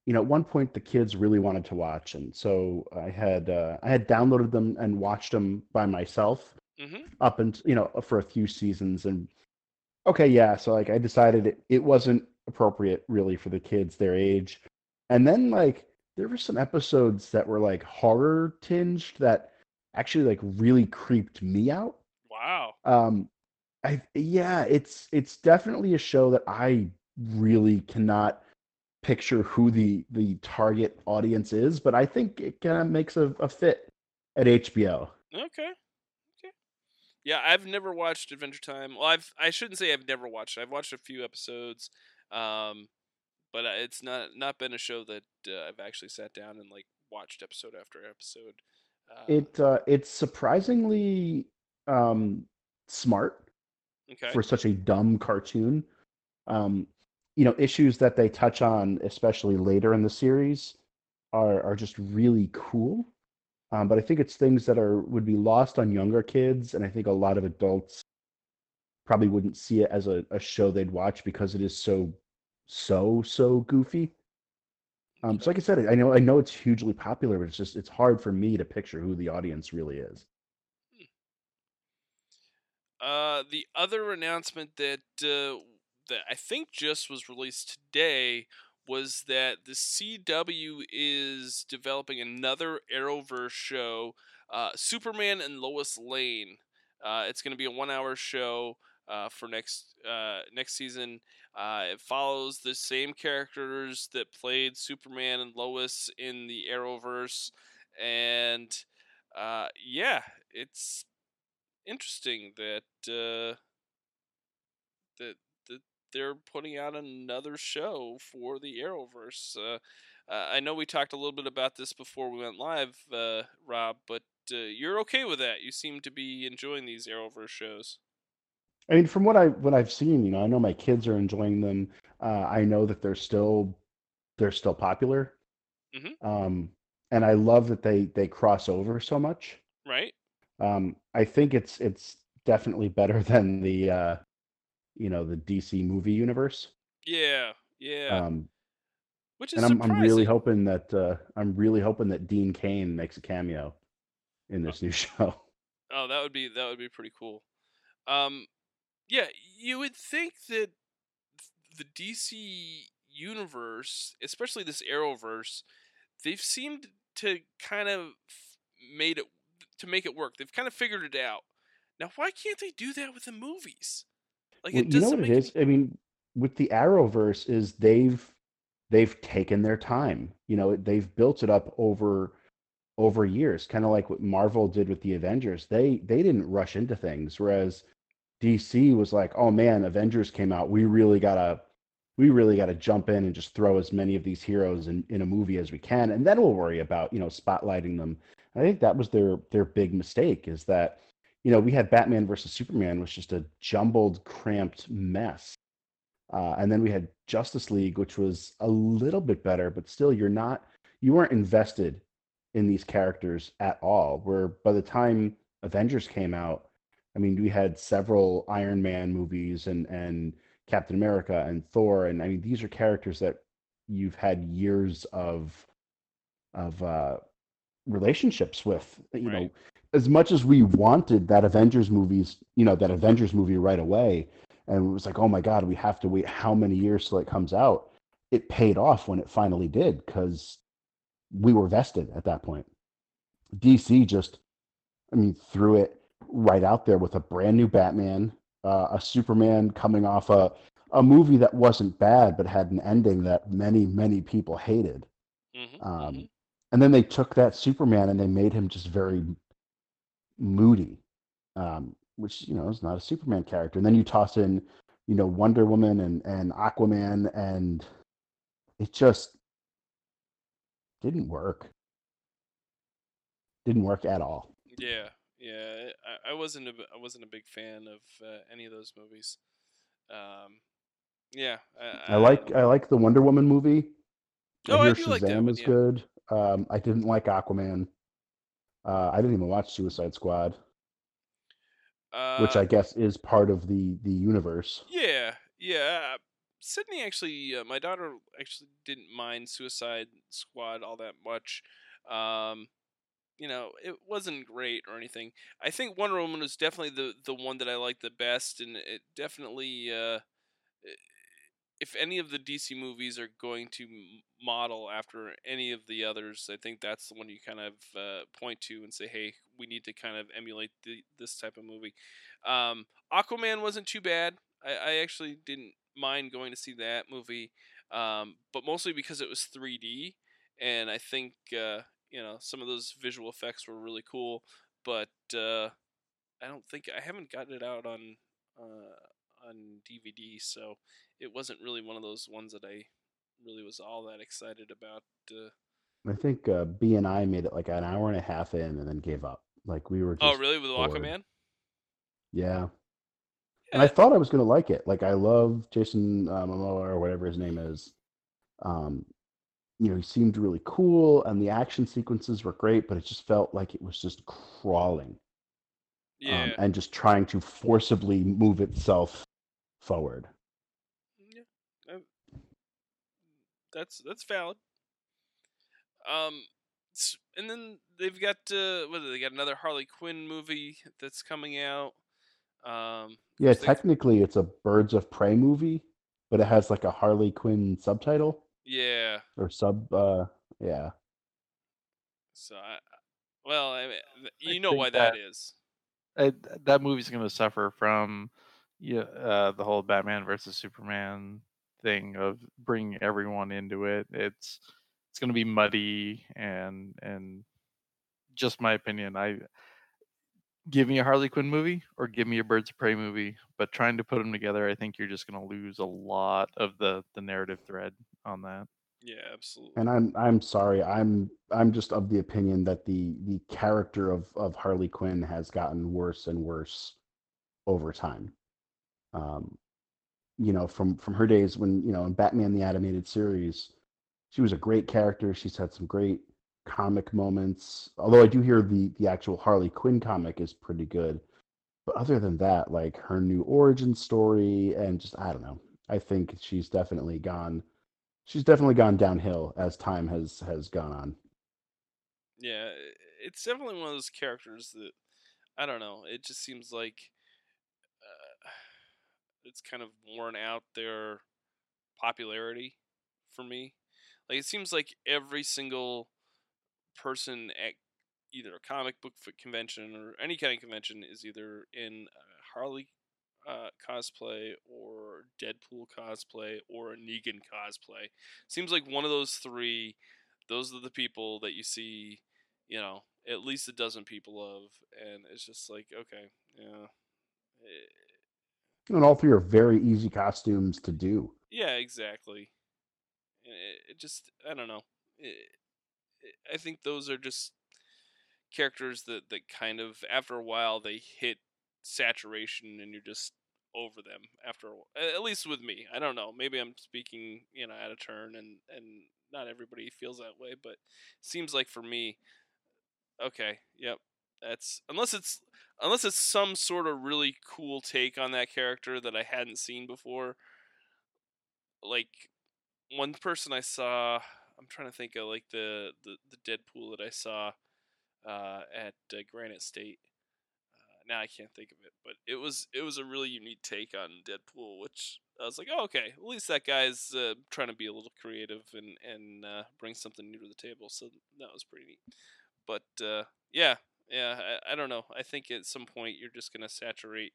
S3: you know at one point the kids really wanted to watch and so I had uh, I had downloaded them and watched them by myself
S2: Mhm.
S3: up and you know for a few seasons and okay yeah so like I decided it, it wasn't appropriate really for the kids their age and then like there were some episodes that were like horror tinged that actually like really creeped me out
S2: Wow.
S3: um i yeah it's it's definitely a show that i really cannot picture who the the target audience is but i think it kind of makes a, a fit at hbo
S2: Okay. Okay. Yeah, I've never watched Adventure Time. Well, I've I shouldn't say I've never watched. it. I've watched a few episodes, um, but uh, it's not not been a show that uh, I've actually sat down and like watched episode after episode.
S3: It uh it's surprisingly um smart
S2: okay.
S3: for such a dumb cartoon. Um you know issues that they touch on especially later in the series are are just really cool. Um, but i think it's things that are would be lost on younger kids and i think a lot of adults probably wouldn't see it as a, a show they'd watch because it is so so so goofy um, so like i said i know i know it's hugely popular but it's just it's hard for me to picture who the audience really is
S2: Uh, the other announcement that uh, that I think just was released today was that the CW is developing another Arrowverse show, uh, Superman and Lois Lane. Uh, it's going to be a one-hour show uh, for next uh, next season. Uh, it follows the same characters that played Superman and Lois in the Arrowverse, and uh, yeah, it's interesting that uh, that that they're putting out another show for the Arrowverse. Uh, I know we talked a little bit about this before we went live, uh, Rob, but uh, you're okay with that. You seem to be enjoying these Arrowverse shows.
S3: I mean, from what I what I've seen, you know, I know my kids are enjoying them. Uh, I know that they're still they're still popular,
S2: Mhm.
S3: um, and I love that they they cross over so much.
S2: Right?
S3: Um, I think it's it's definitely better *laughs* than the uh, you know the DC movie universe.
S2: Yeah, yeah.
S3: Um,
S2: Which is
S3: and I'm I'm really hoping that uh, I'm really hoping that Dean Cain makes a cameo in this new *laughs* show.
S2: Oh, that would be that would be pretty cool. Um, yeah, you would think that the DC universe, especially this Arrowverse, they've seemed to kind of made it to make it work. They've kind of figured it out. Now, why can't they do that with the movies? Like
S3: Well,
S2: it
S3: you know
S2: doesn't
S3: it? I mean, with the Arrowverse, is they've they've taken their time. You know, they've built it up over over years, kind of like what Marvel did with the Avengers. They they didn't rush into things, whereas DC was like, "Oh man, Avengers came out. We really gotta we really gotta jump in and just throw as many of these heroes in, in a movie as we can, and then we'll worry about you know spotlighting them." I think that was their their big mistake is that you know we had Batman versus Superman was just a jumbled, cramped mess. Uh, and then we had Justice League, which was a little bit better, but still, you're not, you weren't invested in these characters at all. Where by the time Avengers came out, I mean, we had several Iron Man movies and and Captain America and Thor, and I mean, these are characters that you've had years of of uh, relationships with. You know,
S2: Right.
S3: as much as we wanted that Avengers movies, you know, that Avengers movie right away, and it was like, oh my god, we have to wait how many years till it comes out? It paid off when it finally did because we were vested at that point. DC just, I mean, threw it right out there with a brand new Batman, uh, a Superman coming off a a movie that wasn't bad but had an ending that many many people hated.
S2: hmm
S3: Um, and then they took that Superman and they made him just very moody, um, which you know is not a Superman character. And then you toss in, you know, Wonder Woman and and Aquaman, and it just didn't work. Didn't work at all.
S2: Yeah, yeah. I, I wasn't a, I wasn't a big fan of uh, any of those movies. Um, yeah. I,
S3: I like I like the Wonder Woman movie.
S2: Oh, I
S3: hear
S2: do like that
S3: Shazam
S2: one,
S3: is
S2: yeah.
S3: good. Um, I didn't like Aquaman. Uh, I didn't even watch Suicide Squad,
S2: Uh,
S3: which I guess is part of the the universe.
S2: Yeah, yeah. uh, Sydney actually, uh, my daughter actually didn't mind Suicide Squad all that much. Um, you know, it wasn't great or anything. I think Wonder Woman was definitely the the one that I liked the best, and it definitely, uh, if any of the DC movies are going to model after any of the others, I think that's the one you kind of uh, point to and say, "Hey, we need to kind of emulate the, this type of movie." Um, Aquaman wasn't too bad. I, I actually didn't mind going to see that movie, um, but mostly because it was 3D, and I think uh, you know some of those visual effects were really cool. But uh, I don't think I haven't gotten it out on uh, on DVD, so it wasn't really one of those ones that I really was all that excited about. Uh,
S3: I think uh, B and I made it like an hour and a half in and then gave up. Like we were just
S2: oh, really? With
S3: bored.
S2: Aquaman?
S3: Yeah.
S2: Yeah,
S3: And I thought I was gonna like it. Like I love Jason uh, Momoa or whatever his name is. Um, you know, he seemed really cool, and the action sequences were great, but it just felt like it was just crawling
S2: yeah.
S3: um, and just trying to forcibly move itself forward.
S2: Yeah, um, that's that's valid. Um, and then they've got uh, what they got another Harley Quinn movie that's coming out. Um,
S3: Yeah,
S2: course they-
S3: technically it's a Birds of Prey movie, but it has like a Harley Quinn subtitle
S2: yeah.
S3: or sub. Uh, yeah,
S2: So I, well, I mean, th-
S4: I
S2: you know why that
S4: that-
S2: is.
S4: it, that movie's going to suffer from yeah, uh, the whole Batman versus Superman thing of bringing everyone into it. It's it's going to be muddy and and just my opinion. I give me a Harley Quinn movie or give me a Birds of Prey movie, but trying to put them together, I think you're just going to lose a lot of the the narrative thread on that.
S2: Yeah, absolutely.
S3: And I'm I'm sorry. I'm I'm just of the opinion that the the character of of Harley Quinn has gotten worse and worse over time. Um, you know, from from her days when you know in Batman the animated series, she was a great character. She's had some great comic moments. Although I do hear the the actual Harley Quinn comic is pretty good. But other than that, like her new origin story and just I don't know. I think she's definitely gone she's definitely gone downhill as time has has gone on.
S2: Yeah, it's definitely one of those characters that I don't know. It just seems like uh, *sighs* it's kind of worn out their popularity for me. Like it seems like every single person at either a comic book convention or any kind of convention is either in Harley uh, cosplay or Deadpool cosplay or a Negan cosplay. Seems like one of those three, those are the people that you see, you know, at least a dozen people of, and it's just like, okay, yeah. Eh.
S3: And all three are very easy costumes to do.
S2: Yeah, exactly. It, it just, I don't know. It, it, I think those are just characters that, that kind of, after a while, they hit saturation and you're just over them after at least with me i don't know maybe i'm speaking you know out of turn and and not everybody feels that way but seems like for me okay yep that's unless it's unless it's some sort of really cool take on that character that i hadn't seen before like one person i saw i'm trying to think of like the the, the deadpool that i saw uh, at uh, granite state now I can't think of it, but it was it was a really unique take on Deadpool, which I was like, oh, okay, at least that guy's uh, trying to be a little creative and and uh, bring something new to the table. So that was pretty neat. But uh, yeah, yeah, I, I don't know. I think at some point you're just gonna saturate,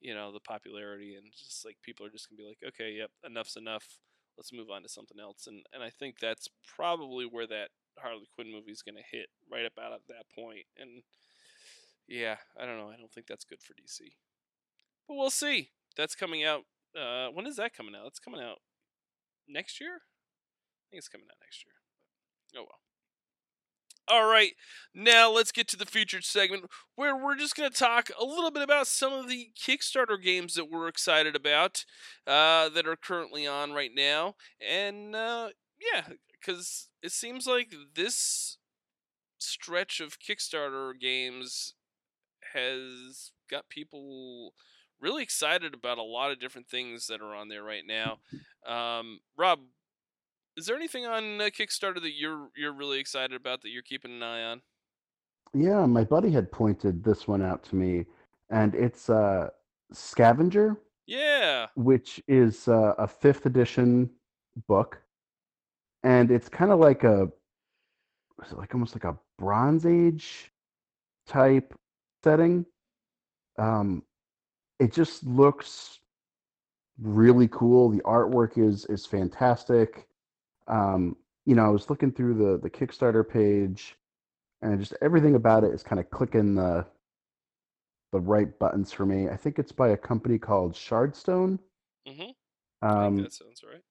S2: you know, the popularity and just like people are just gonna be like, okay, yep, enough's enough. Let's move on to something else. And and I think that's probably where that Harley Quinn movie is gonna hit right about at that point. And yeah, I don't know. I don't think that's good for DC. But we'll see. That's coming out. Uh, when is that coming out? It's coming out next year. I think it's coming out next year. Oh well. All right, now let's get to the featured segment where we're just going to talk a little bit about some of the Kickstarter games that we're excited about uh, that are currently on right now. And uh, yeah, because it seems like this stretch of Kickstarter games has got people really excited about a lot of different things that are on there right now. Um, Rob, is there anything on uh, Kickstarter that you're you're really excited about that you're keeping an eye on?
S3: Yeah, my buddy had pointed this one out to me, and it's uh, Scavenger.
S2: Yeah.
S3: Which is uh, a fifth edition book, and it's kind of like a, is it like almost like a Bronze Age type setting. Um, it just looks really cool. The artwork is is fantastic. Um, you know, I was looking through the the Kickstarter page, and just everything about it is kind of clicking the the right buttons for me. I think it's by a company called Shardstone.
S2: Mm-hmm. Um, that sounds right.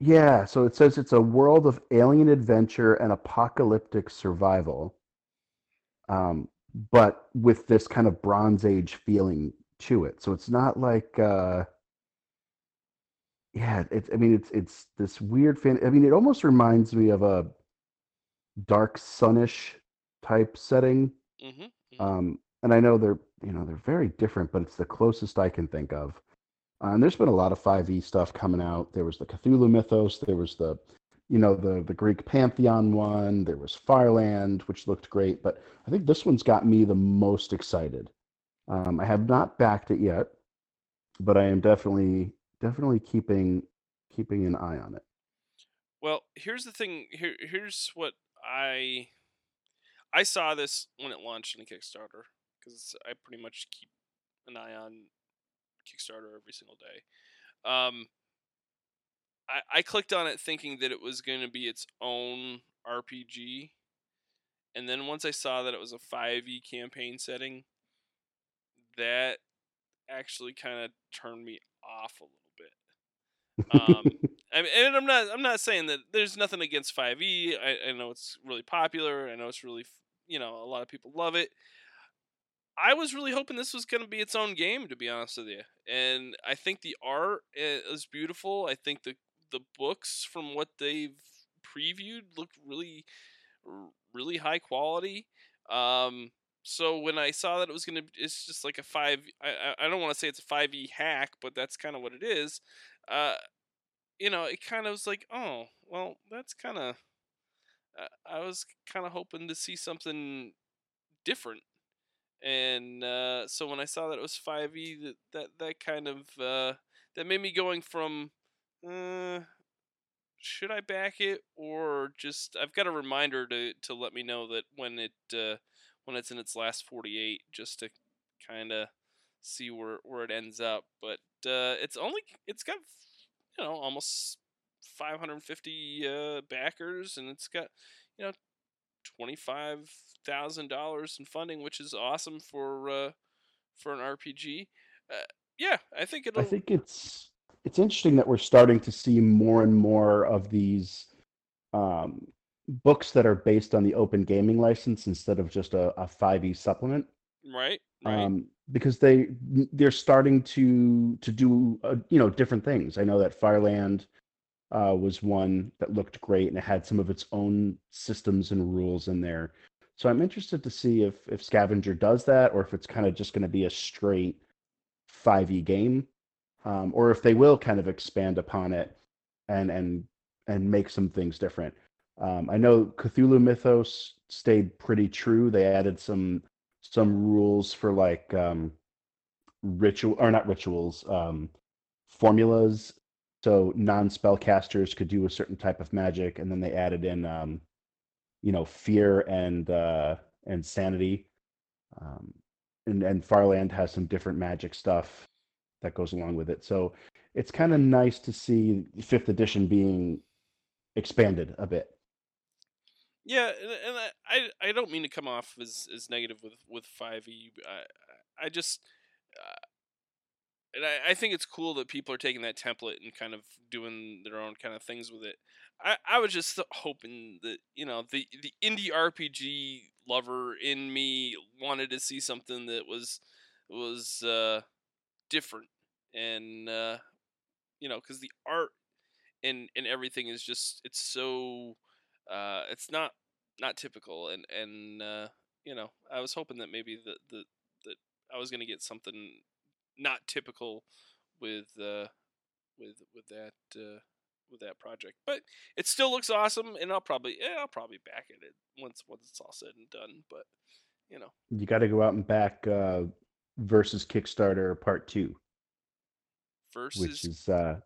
S3: Yeah, so it says it's a world of alien adventure and apocalyptic survival. Um, but with this kind of Bronze Age feeling to it. So it's not like, uh, yeah, it's. I mean, it's it's this weird fan. I mean, it almost reminds me of a dark sunish type setting. Mm-hmm, mm-hmm. Um, and I know they're you know they're very different, but it's the closest I can think of. Uh, and there's been a lot of 5e stuff coming out. There was the Cthulhu mythos. There was the you know the the Greek pantheon one. There was Fireland, which looked great, but I think this one's got me the most excited. Um, I have not backed it yet, but I am definitely definitely keeping keeping an eye on it.
S2: Well, here's the thing. Here, here's what I I saw this when it launched in Kickstarter because I pretty much keep an eye on Kickstarter every single day. Um, I, I clicked on it thinking that it was going to be its own RPG. And then once I saw that it was a 5e campaign setting, that actually kind of turned me off a little bit. Um, *laughs* I mean, and I'm not I'm not saying that there's nothing against 5e. I, I know it's really popular. I know it's really you know a lot of people love it. I was really hoping this was going to be its own game, to be honest with you. And I think the art is beautiful. I think the the books, from what they've previewed, look really, really high quality. Um, so when I saw that it was gonna, it's just like a five. I I don't want to say it's a five e hack, but that's kind of what it is. Uh, you know, it kind of was like, oh, well, that's kind of. Uh, I was kind of hoping to see something different and uh, so when I saw that it was 5e, that that, that kind of uh, that made me going from uh, should I back it or just I've got a reminder to to let me know that when it uh, when it's in its last 48, just to kind of see where where it ends up. But uh, it's only it's got you know almost 550 uh, backers, and it's got you know twenty five thousand dollars in funding, which is awesome for uh, for an RPG. Uh, yeah, I think it'll.
S3: I think it's it's interesting that we're starting to see more and more of these um, books that are based on the open gaming license instead of just a, a 5e supplement.
S2: Right. Right. Um,
S3: because they they're starting to to do uh, you know different things. I know that Fireland uh, was one that looked great and it had some of its own systems and rules in there. So I'm interested to see if if Scavenger does that or if it's kind of just going to be a straight 5e game, um, or if they will kind of expand upon it and and and make some things different. Um, I know Cthulhu Mythos stayed pretty true. They added some some rules for like um, ritual or not rituals, um, formulas. So non spellcasters could do a certain type of magic, and then they added in um, you know fear and uh, and sanity. Um, and and Farland has some different magic stuff that goes along with it. So it's kind of nice to see fifth edition being expanded a bit.
S2: Yeah, and, and I, I don't mean to come off as, as negative with with five E. I I just uh, and I, I think it's cool that people are taking that template and kind of doing their own kind of things with it. I, I was just hoping that you know the the indie RPG lover in me wanted to see something that was was uh, different and uh, you know because the art and and everything is just it's so uh, it's not not typical and and uh, you know I was hoping that maybe the the that I was gonna get something not typical with uh, with with that uh, with that project. But it still looks awesome, and I'll probably yeah, I'll probably back it once once it's all said and done. But you know,
S3: you got to go out and back uh, versus Kickstarter Part Two,
S2: versus
S3: which is uh,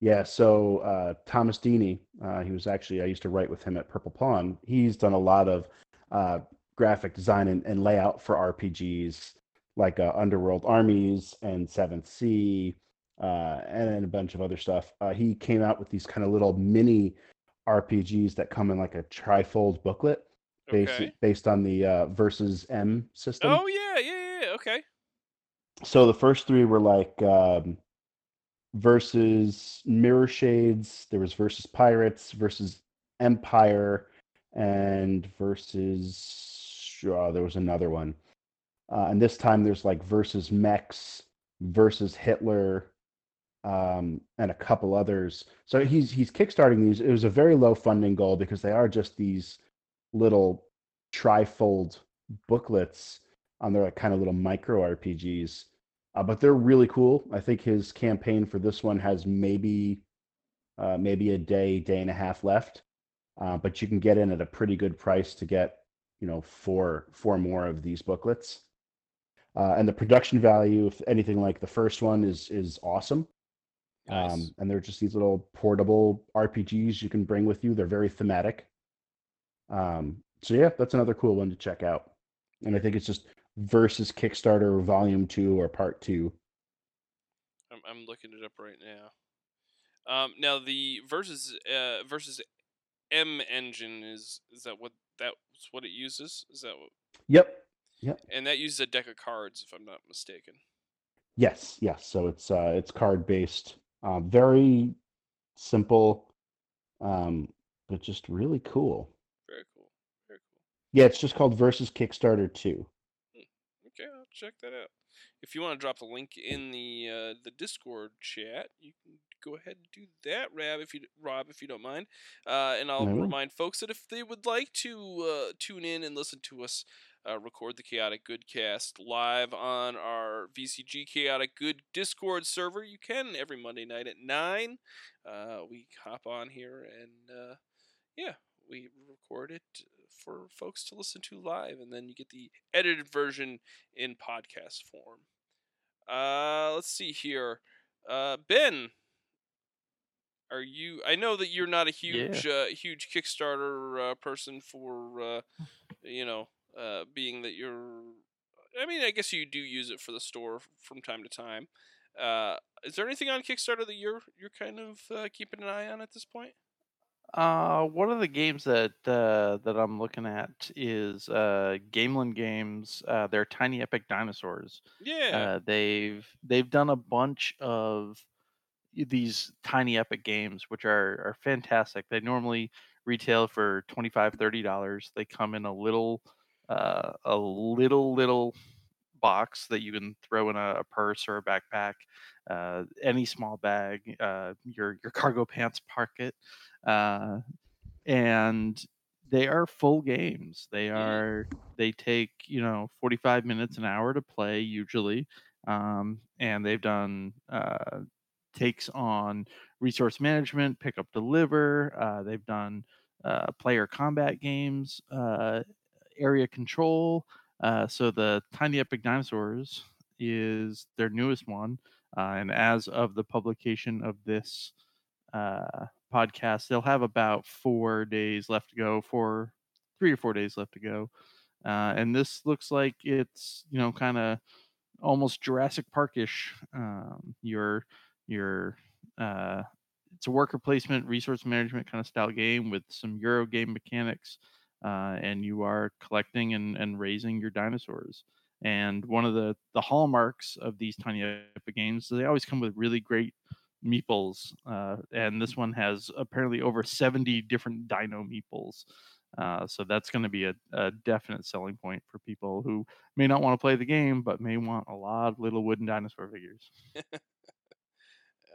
S3: yeah. So uh, Thomas Deeney, uh, he was actually I used to write with him at Purple Pawn. He's done a lot of uh, graphic design and, and layout for RPGs like uh, Underworld Armies and Seventh Sea, uh, and a bunch of other stuff. Uh, he came out with these kind of little mini RPGs that come in like a trifold booklet based okay. based on the uh, versus M system.
S2: Oh yeah, yeah, yeah. Okay.
S3: So the first three were like um, versus Mirror Shades. There was versus Pirates, versus Empire, and versus. Oh, there was another one. Uh, and this time there's like versus mechs versus Hitler um, and a couple others. So he's he's kickstarting these. It was a very low funding goal because they are just these little trifold booklets on their like, kind of little micro RPGs. Uh, but they're really cool. I think his campaign for this one has maybe uh, maybe a day, day and a half left. Uh, but you can get in at a pretty good price to get you know four four more of these booklets uh, and the production value, if anything like the first one, is is awesome. Nice. Um, and they're just these little portable RPGs you can bring with you. They're very thematic. Um, so yeah, that's another cool one to check out. And I think it's just versus Kickstarter Volume Two or Part Two.
S2: I'm, I'm looking it up right now. Um, now the versus uh, versus M engine is is that what that's what it uses? Is that what?
S3: Yep. Yep.
S2: And that uses a deck of cards, if I'm not mistaken.
S3: Yes. Yes. So it's uh, it's card based. Uh, very simple, um, but just really cool.
S2: Very cool. Very cool.
S3: Yeah, it's just called Versus Kickstarter Two.
S2: Check that out. If you want to drop the link in the uh, the Discord chat, you can go ahead and do that, Rob, if you Rob, if you don't mind. Uh, and I'll remind folks that if they would like to uh, tune in and listen to us uh, record the Chaotic Good cast live on our VCG Chaotic Good Discord server, you can every Monday night at nine. Uh, we hop on here and uh, yeah, we record it for folks to listen to live, and then you get the edited version in podcast form. Uh, let's see here. Uh, Ben, are you? I know that you're not a huge, uh, huge Kickstarter uh, person for, uh, you know, uh, being that you're. I mean, I guess you do use it for the store from time to time. Uh, is there anything on Kickstarter that you're you're kind of uh, keeping an eye on at this point?
S4: Uh, one of the games that uh, that I'm looking at is uh, Gamelyn Games. Uh, they're Tiny Epic Dinosaurs.
S2: Yeah.
S4: Uh, they've they've done a bunch of these tiny epic games, which are are fantastic. They normally retail for 25 30 dollars. They come in a little uh, a little little box that you can throw in a, a purse or a backpack, uh, any small bag, uh, your your cargo pants pocket, uh, and they are full games. They are they take you know 45 minutes an hour to play usually, um, and they've done uh, takes on resource management, pick up deliver. Uh, they've done uh, player combat games, uh, area control. Uh, so the Tiny Epic Dinosaurs is their newest one, uh, and as of the publication of this uh, podcast, they'll have about four days left to go, four, three or four days left to go, uh, and this looks like it's you know kind of almost Jurassic Parkish. Um, your your uh, it's a worker placement, resource management kind of style game with some Euro game mechanics, uh, and you are collecting and, and raising your dinosaurs. And one of the the hallmarks of these tiny epic games they always come with really great meeples, uh, and this one has apparently over seventy different dino meeples. Uh, so that's going to be a, a definite selling point for people who may not want to play the game, but may want a lot of little wooden dinosaur figures. *laughs*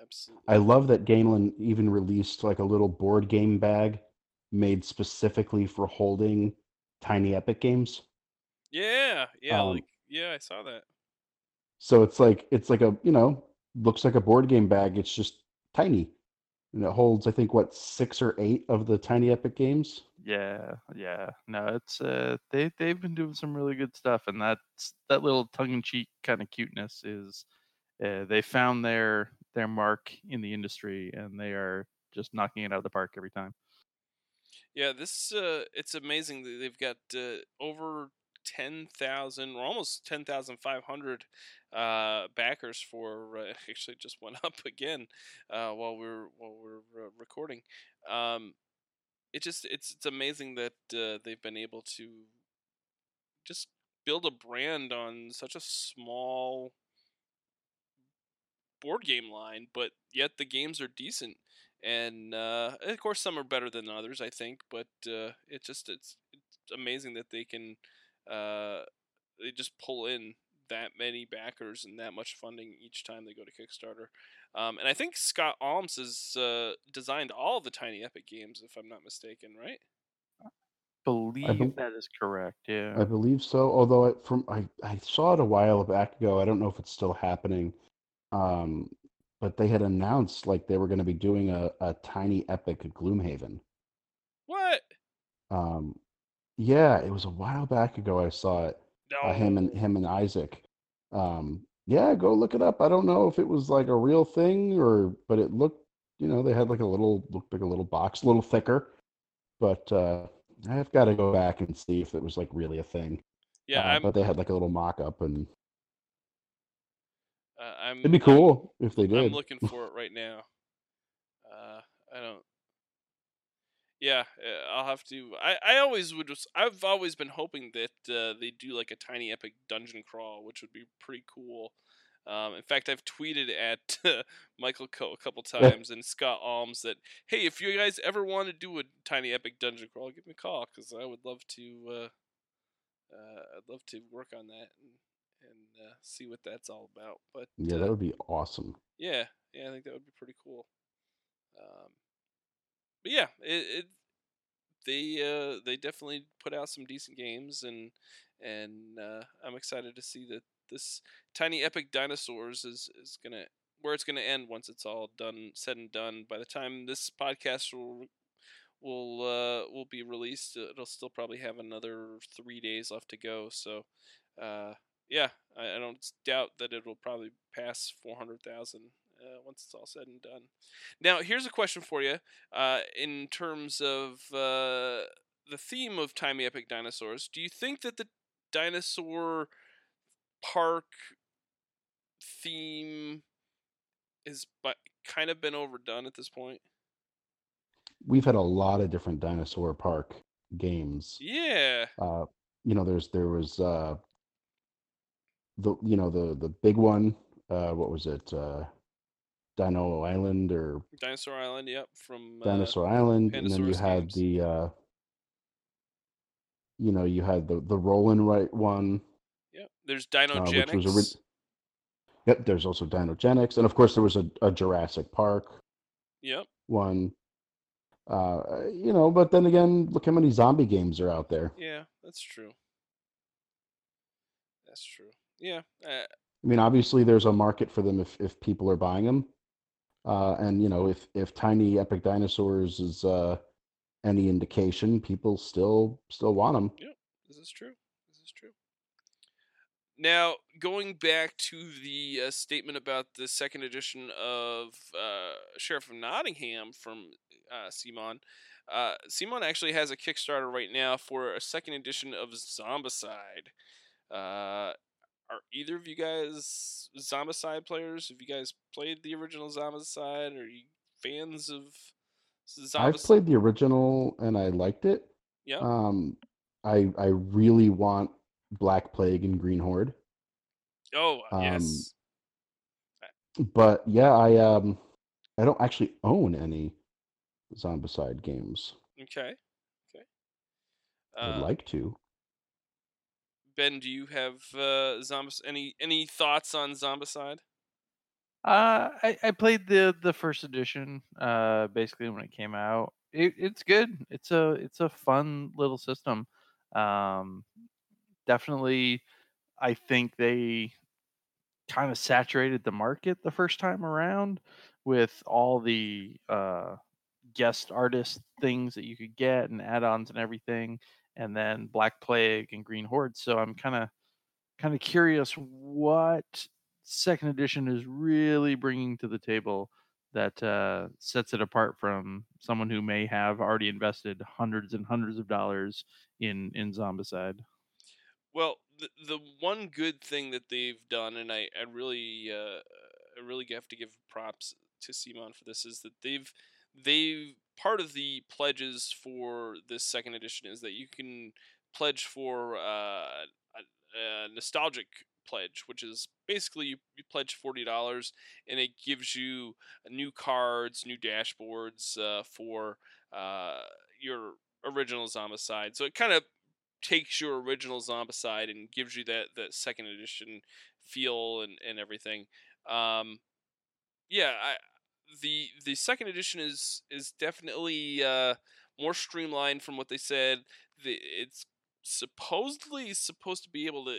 S2: Absolutely.
S3: I love that Gamelyn even released like a little board game bag made specifically for holding tiny epic games.
S2: Yeah, yeah,
S3: Um,
S2: like yeah, I saw that.
S3: So it's like it's like a you know looks like a board game bag. It's just tiny, and it holds I think what six or eight of the tiny epic games.
S4: Yeah, yeah. No, it's uh they they've been doing some really good stuff and that's that little tongue in cheek kind of cuteness is uh, they found their their mark in the industry and they are just knocking it out of the park every time.
S2: Yeah, this uh it's amazing that they've got uh, over 10,000 or almost 10,500 uh backers for uh, *laughs* actually just went up again uh while we're while we're uh, recording. Um it just it's it's amazing that uh, they've been able to just build a brand on such a small board game line, but yet the games are decent. And uh, of course, some are better than others, I think. But uh, it just it's it's amazing that they can uh, they just pull in that many backers and that much funding each time they go to Kickstarter. Um, and I think Scott Almes has uh, designed all the Tiny Epic games, if I'm not mistaken, right?
S4: Believe
S3: bel-
S4: that is correct. Yeah.
S3: I believe so. Although I, from I, I saw it a while back ago. I don't know if it's still happening. Um, but they had announced like they were going to be doing a, a tiny epic at Gloomhaven.
S2: What?
S3: Um, yeah, it was a while back ago. I saw it.
S2: No.
S3: uh, him and him and Isaac. Um, yeah, go look it up. I don't know if it was like a real thing or, but it looked, you know, they had like a little looked like a little box, a little thicker. But uh, I've got to go back and see if it was like really a thing.
S2: Yeah,
S3: uh, but they had like a little mock-up, and
S2: Uh, I'm.
S3: it'd be
S2: I'm-
S3: cool if they did.
S2: I'm looking for it right now. Uh, I don't. Yeah, uh, I'll have to. I, I always would. just- I've always been hoping that uh, they do like a tiny epic dungeon crawl, which would be pretty cool. Um, in fact, I've tweeted at uh, *laughs* Michael Coe a couple times and Scott Almes that hey, if you guys ever want to do a tiny epic dungeon crawl, give me a call because I would love to. Uh, uh, I'd love to work on that and and uh, see what that's all about. But
S3: yeah,
S2: uh,
S3: that would be awesome.
S2: yeah, yeah, I think that would be pretty cool. Um, but yeah, it, it they uh, they definitely put out some decent games, and and uh, I'm excited to see that this tiny epic dinosaurs is is gonna where it's gonna end once it's all done said and done. By the time this podcast will will uh, will be released, it'll still probably have another three days left to go. So. Uh, yeah, I, I don't doubt that it'll probably pass 400,000 uh, once it's all said and done. Now, here's a question for you uh, in terms of uh, the theme of Tiny Epic Dinosaurs. Do you think that the dinosaur park theme is but kind of been overdone at this point?
S3: We've had a lot of different dinosaur park games.
S2: Yeah.
S3: Uh, you know, there's there was uh, the you know the the big one. Uh, what was it? Uh, Dino Island or
S2: Dinosaur Island, yep, from uh,
S3: Dinosaur Island, and then you had
S2: games.
S3: the uh, you know you had the the Rollin' Right one,
S2: Yep. There's
S3: uh,
S2: Dinogenics.
S3: which was a yep. There's also Dinogenics, and of course there was a, a Jurassic Park
S2: Yep.
S3: one. Uh, you know, but then again, look how many zombie games are out there.
S2: Yeah, that's true. That's true. Yeah. Uh,
S3: I mean, obviously, there's a market for them if if people are buying them, uh, and you know, if if Tiny Epic Dinosaurs is uh, any indication, people still still want them.
S2: This is true. This is true. Now, going back to the uh, statement about the second edition of uh, Sheriff of Nottingham from uh, CMON, uh, CMON actually has a Kickstarter right now for a second edition of Zombicide. Are either of you guys Zombicide players? Have you guys played the original Zombicide? Are you fans of Zombicide?
S3: I've played the original and I liked it.
S2: Yeah.
S3: Um, I I really want Black Plague and Green Horde,
S2: oh,
S3: um,
S2: yes.
S3: but yeah, I um I don't actually own any Zombicide games.
S2: Okay. Okay.
S3: I'd
S2: Uh,
S3: like to.
S2: Ben, do you have uh? Any any thoughts on Zombicide?
S4: Uh, I, I played the the first edition. Uh, basically when it came out, it, it's good. It's a it's a fun little system. Um, definitely, I think they kind of saturated the market the first time around with all the uh guest artist things that you could get and add-ons and everything, and then Black Plague and Green Horde. So I'm kind of kind of curious what second edition is really bringing to the table that uh, sets it apart from someone who may have already invested hundreds and hundreds of dollars in in Zombicide.
S2: Well, the the one good thing that they've done, and I I really uh, I really have to give props to CMON for this, is that they've they've part of the pledges for this second edition is that you can pledge for uh, a, a nostalgic pledge, which is basically you, you pledge forty dollars and it gives you new cards, new dashboards uh, for uh, your original Zombicide. So it kind of takes your original Zombicide and gives you that that second edition feel and and everything. Um, yeah, I the the second edition is is definitely uh, more streamlined from what they said. The, it's supposedly supposed to be able to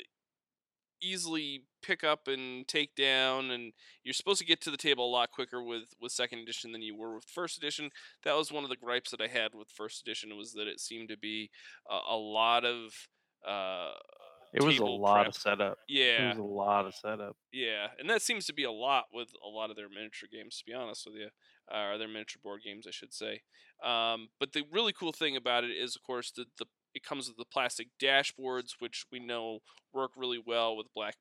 S2: easily pick up and take down and you're supposed to get to the table a lot quicker with with second edition than you were with first edition that was one of the gripes that i had with first edition was that it seemed to be a, lot of uh
S4: It was a lot
S2: prep.
S4: of setup.
S2: Yeah, it
S4: was a lot of setup.
S2: yeah, and that seems to be a lot with a lot of their miniature games, to be honest with you, uh, or their miniature board games, I should say. Um, but the really cool thing about it is, of course, the the it comes with the plastic dashboards, which we know work really well with Black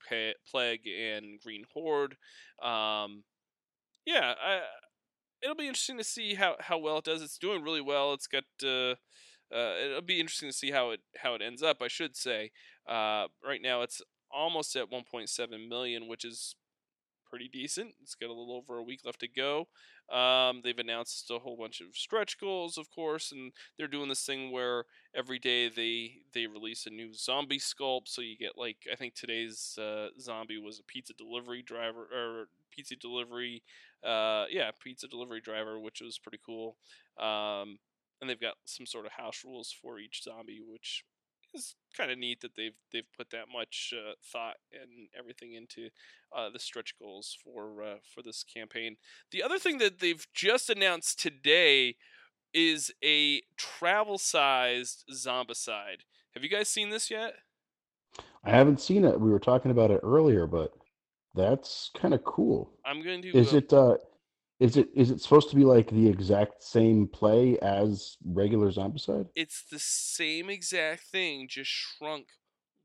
S2: Plague and Green Horde. Um, yeah, I, it'll be interesting to see how, how well it does. It's doing really well. It's got uh, uh, it'll be interesting to see how it how it ends up. I should say. Uh, right now, it's almost at 1.7 million, which is pretty decent. It's got a little over a week left to go. Um, they've announced a whole bunch of stretch goals, of course, and they're doing this thing where every day they they release a new zombie sculpt. So you get like I think today's uh, zombie was a pizza delivery driver or pizza delivery, uh, yeah, pizza delivery driver, which was pretty cool. Um, and they've got some sort of house rules for each zombie, which is kind of neat that they've they've put that much uh, thought and everything into uh, the stretch goals for uh, for this campaign. The other thing that they've just announced today is a travel sized zombicide. Have you guys seen this yet?
S3: I haven't seen it. We were talking about it earlier, but that's kind of cool.
S2: I'm going to.
S3: Is
S2: uh,
S3: it uh is it is it supposed to be like the exact same play as regular Zombicide?
S2: It's the same exact thing, just shrunk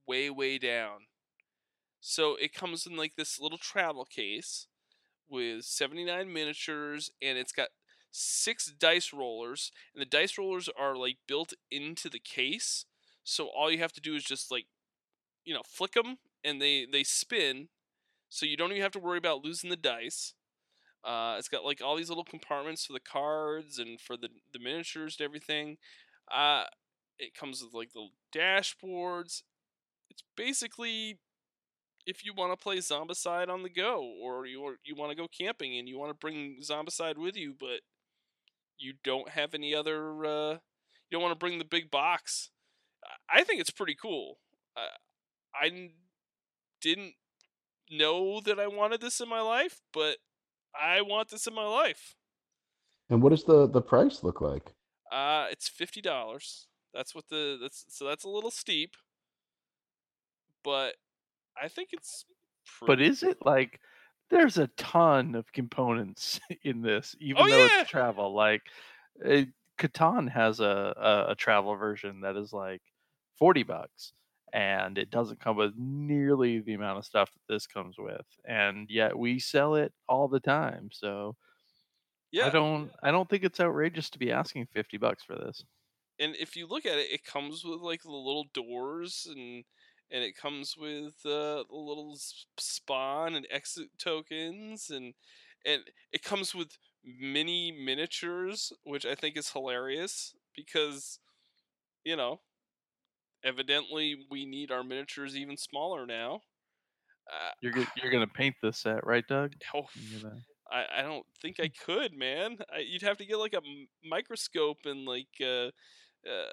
S2: way way down. So it comes in like this little travel case with 79 miniatures and it's got six dice rollers and the dice rollers are like built into the case. So all you have to do is just like you know, flick them and they they spin so you don't even have to worry about losing the dice. Uh, it's got like all these little compartments for the cards and for the the miniatures and everything. Uh, it comes with like the dashboards. It's basically if you want to play Zombicide on the go, or you you want to go camping and you want to bring Zombicide with you, but you don't have any other. Uh, you don't want to bring the big box. I think it's pretty cool. Uh, I didn't know that I wanted this in my life, but I want this in my life.
S3: And what does the the price look like?
S2: Uh, it's fifty dollars. That's what the that's so that's a little steep, but I think it's.
S4: But is it like there's a ton of components *laughs* in this, even
S2: Oh,
S4: though
S2: yeah.
S4: it's travel. Like uh, Catan has a, a a travel version that is like forty bucks, and it doesn't come with nearly the amount of stuff that this comes with, and yet we sell it all the time. So
S2: Yeah,
S4: I don't I don't think it's outrageous to be asking fifty bucks for this.
S2: and if you look at it, it comes with like the little doors and and it comes with uh, the little spawn and exit tokens and and it comes with mini miniatures, which I think is hilarious because you know evidently we need our miniatures even smaller now. Uh,
S4: You're go- *sighs* you're gonna paint this set, right, Doug?
S2: oh,
S4: gonna- *sighs*
S2: I, I don't think I *laughs* could, man. I, you'd have to get like a microscope and like uh, uh,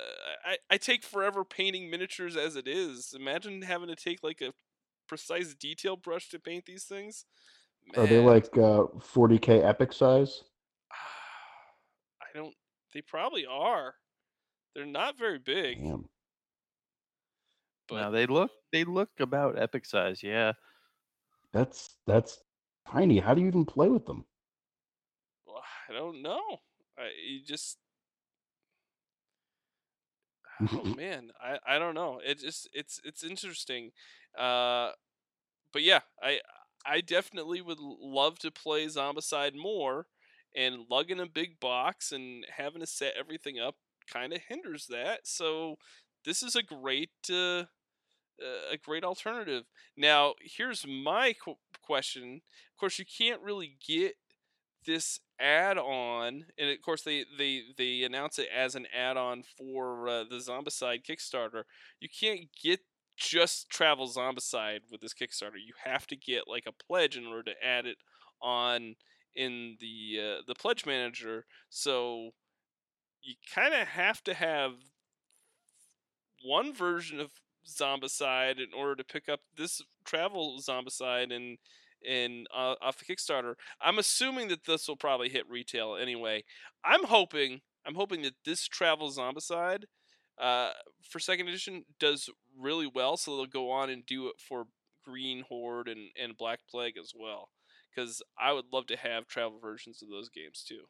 S2: I I take forever painting miniatures as it is. Imagine having to take like a precise detail brush to paint these things.
S3: Are they like uh 40k epic size?
S2: I don't. They probably are. They're not very big,
S3: Damn.
S2: But
S4: no, they look they look about epic size. Yeah,
S3: That's that's tiny. How do you even play with them?
S2: well, I don't know. I you just oh *laughs* man, I I don't know. It just it's it's interesting. Uh, but yeah, I I definitely would love to play Zombicide more, and lugging a big box and having to set everything up kind of hinders that. So this is a great uh, a great alternative. Now, here's my qu- question. Of course, you can't really get this add-on, and of course they they they announce it as an add-on for uh, the Zombicide Kickstarter. You can't get just Travel Zombicide with this Kickstarter. You have to get like a pledge in order to add it on in the uh, the pledge manager. So you kind of have to have one version of Zombicide in order to pick up this travel Zombicide and and uh, off the Kickstarter. I'm assuming that this will probably hit retail anyway. I'm hoping I'm hoping that this travel Zombicide uh, for second edition does really well, so they'll go on and do it for Green Horde and, and Black Plague as well. Because I would love to have travel versions of those games too.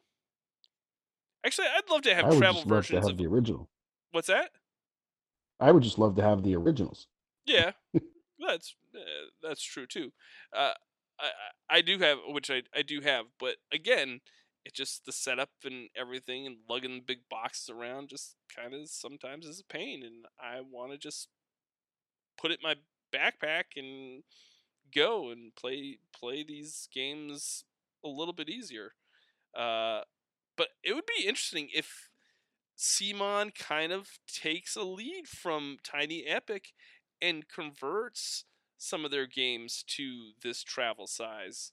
S2: Actually, I'd love to have
S3: I
S2: travel versions
S3: have
S2: of
S3: the original.
S2: what's that?
S3: I would just love to have the originals.
S2: Yeah, *laughs* that's uh, that's true too. Uh, I I do have which I I do have, but again, it's just the setup and everything and lugging the big boxes around just kind of sometimes is a pain, and I want to just put it in my backpack and go and play play these games a little bit easier. Uh, but it would be interesting if CMON kind of takes a lead from Tiny Epic and converts some of their games to this travel size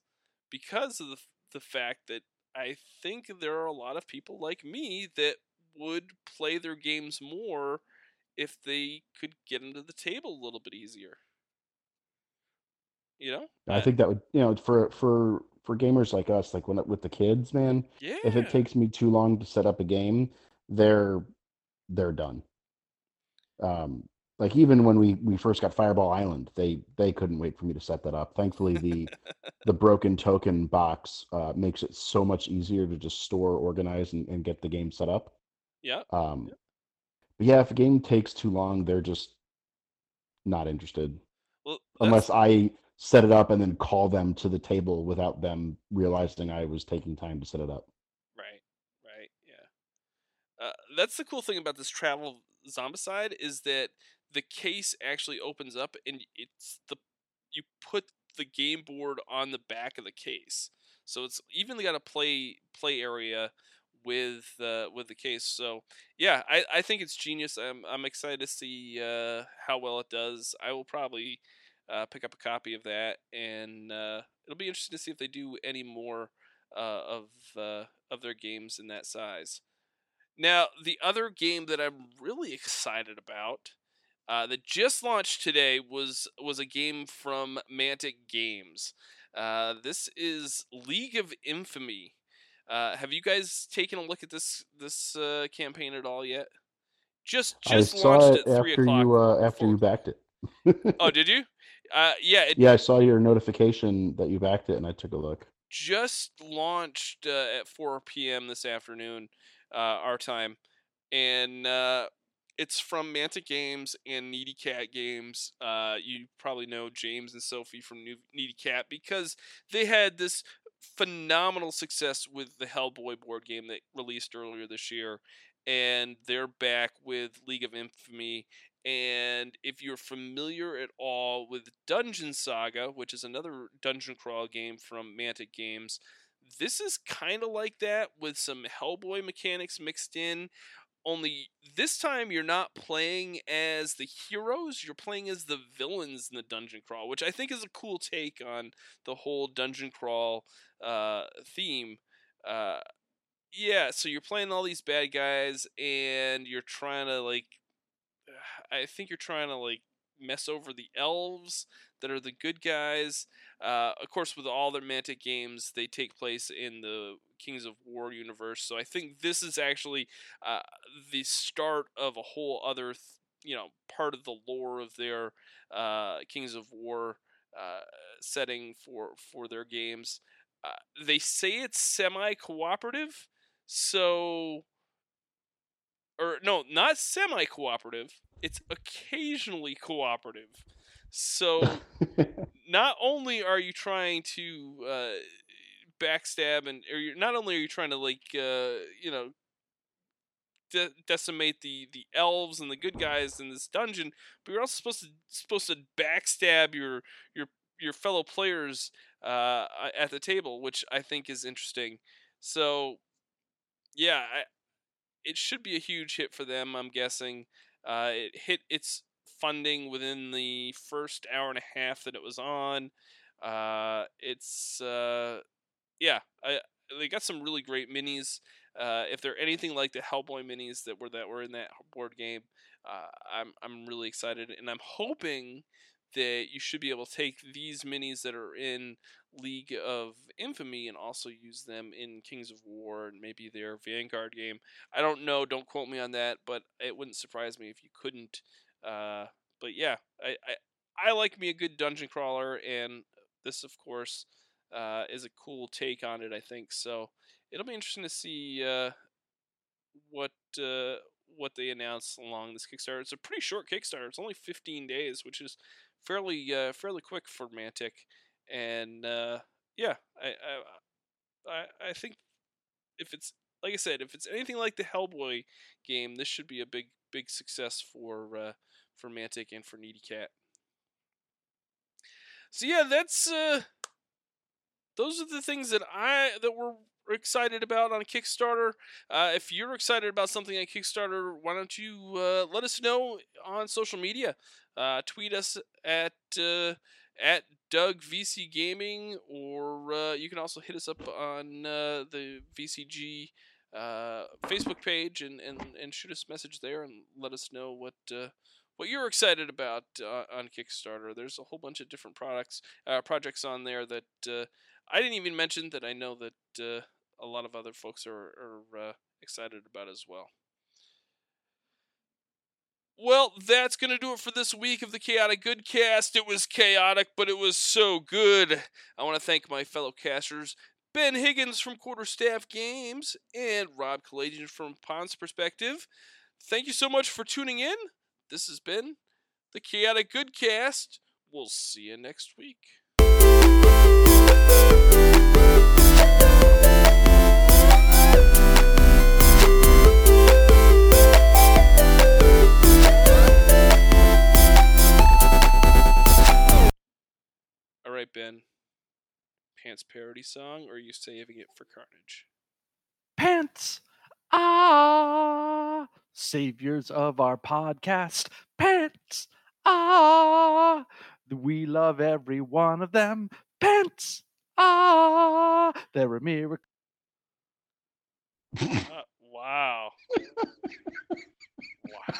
S2: because of the, the fact that I think there are a lot of people like me that would play their games more if they could get them to the table a little bit easier. You know?
S3: I uh think that would, you know, for for for gamers like us, like when with the kids, man,
S2: yeah.
S3: if it takes me too long to set up a game, they're they're done. Um, like even when we we first got Fireball Island, they they couldn't wait for me to set that up. Thankfully, the *laughs* the broken token box uh, makes it so much easier to just store, organize, and, and get the game set up.
S2: yeah.
S3: Um, but yeah, if a game takes too long, they're just not interested
S2: Well,
S3: unless I set it up and then call them to the table without them realizing I was taking time to set it up.
S2: Right, right, yeah. Uh, that's the cool thing about this travel zombicide is that the case actually opens up and it's the you put the game board on the back of the case, so it's evenly got a play play area with uh, with the case. So yeah, I, I think it's genius. I'm I'm excited to see uh, how well it does. I will probably uh, pick up a copy of that, and uh, it'll be interesting to see if they do any more uh, of uh, of their games in that size. Now, the other game that I'm really excited about uh, that just launched today was was a game from Mantic Games. Uh, this is League of Infamy. Uh, have you guys taken a look at this this uh, campaign at all yet? Just just
S3: I saw
S2: launched
S3: it
S2: at three
S3: after
S2: o'clock.
S3: you uh, after you backed it.
S2: Oh, *laughs* did you? Uh, yeah, it
S3: yeah, I saw your notification that you backed it, and I took a look.
S2: just launched uh, at 4 p.m. this afternoon, uh, our time, and uh, it's from Mantic Games and Needy Cat Games. Uh, you probably know James and Sophie from New- Needy Cat because they had this phenomenal success with the Hellboy board game that released earlier this year, and they're back with League of Infamy. And if you're familiar at all with Dungeon Saga, which is another dungeon crawl game from Mantic Games, this is kind of like that with some Hellboy mechanics mixed in. Only this time you're not playing as the heroes, you're playing as the villains in the dungeon crawl, which I think is a cool take on the whole dungeon crawl uh, theme. Uh, yeah, so you're playing all these bad guys and you're trying to like *sighs* I think you're trying to like mess over the elves that are the good guys. Uh, of course, with all their Mantic games, they take place in the Kings of War universe. So I think this is actually uh, the start of a whole other, th- you know, part of the lore of their uh, Kings of War uh, setting for for their games. Uh, they say it's semi cooperative, so or no, not semi cooperative. It's occasionally cooperative. So *laughs* *laughs* not only are you trying to uh, backstab and or you're not only are you trying to like uh, you know de- decimate the the elves and the good guys in this dungeon, but you're also supposed to supposed to backstab your your your fellow players uh, at the table, which I think is interesting. So yeah, I, it should be a huge hit for them. I'm guessing uh, it hit its funding within the first hour and a half that it was on. Uh, it's uh, yeah, I, they got some really great minis. Uh, if they're anything like the Hellboy minis that were that were in that board game, uh, I'm I'm really excited, and I'm hoping that you should be able to take these minis that are in League of Infamy and also use them in Kings of War and maybe their Vanguard game. I don't know, don't quote me on that, but it wouldn't surprise me if you couldn't. Uh, but yeah, I, I I like me a good dungeon crawler, and this, of course, uh, is a cool take on it. I think so. It'll be interesting to see uh, what uh, what they announce along this Kickstarter. It's a pretty short Kickstarter. It's only 15 days, which is fairly uh, fairly quick for Mantic. And yeah, I, I I I think if it's like I said, if it's anything like the Hellboy game, this should be a big big success for uh, for Mantic and for Needy Cat. So yeah, that's uh, those are the things that I that we're excited about on Kickstarter. Uh, if you're excited about something on Kickstarter, why don't you uh, let us know on social media? Uh, tweet us at uh, at Doug VC Gaming, or uh, you can also hit us up on uh, the VCG Facebook page and, and, and shoot us a message there and let us know what what you're excited about uh, on Kickstarter. There's a whole bunch of different products, uh, projects on there that uh, I didn't even mention that I know that uh, a lot of other folks are, are uh, excited about as well. Well, that's going to do it for this week of the Chaotic Good Cast. It was chaotic, but it was so good. I want to thank my fellow casters, Ben Higgins from Quarterstaff Games and Rob Kalajian from Pawn's Perspective. Thank you so much for tuning in. This has been the Chaotic Good Cast. We'll see you next week. All right, Ben. Pants parody song, or are you saving it for Carnage?
S4: Pants! Ah! Saviors of our podcast. Pants! Ah! We love every one of them. Pants! Ah! They're a miracle.
S2: Uh, wow. wow.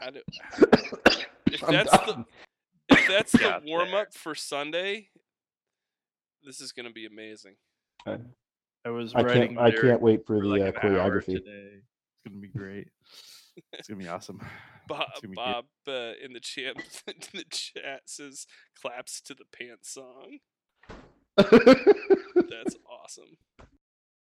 S2: How do, *coughs* if
S3: I'm
S2: that's the if that's the
S4: Got
S2: warm up for Sunday, this is gonna be amazing.
S4: I was
S3: I
S4: writing.
S3: can't. I can't wait for
S4: for
S3: the
S4: like
S3: uh, choreography.
S4: today. It's gonna be great. It's gonna be awesome. *laughs*
S2: Bob,
S4: be.
S2: Bob uh, in the chat *laughs* in the chat says claps to the pants song. *laughs* That's awesome.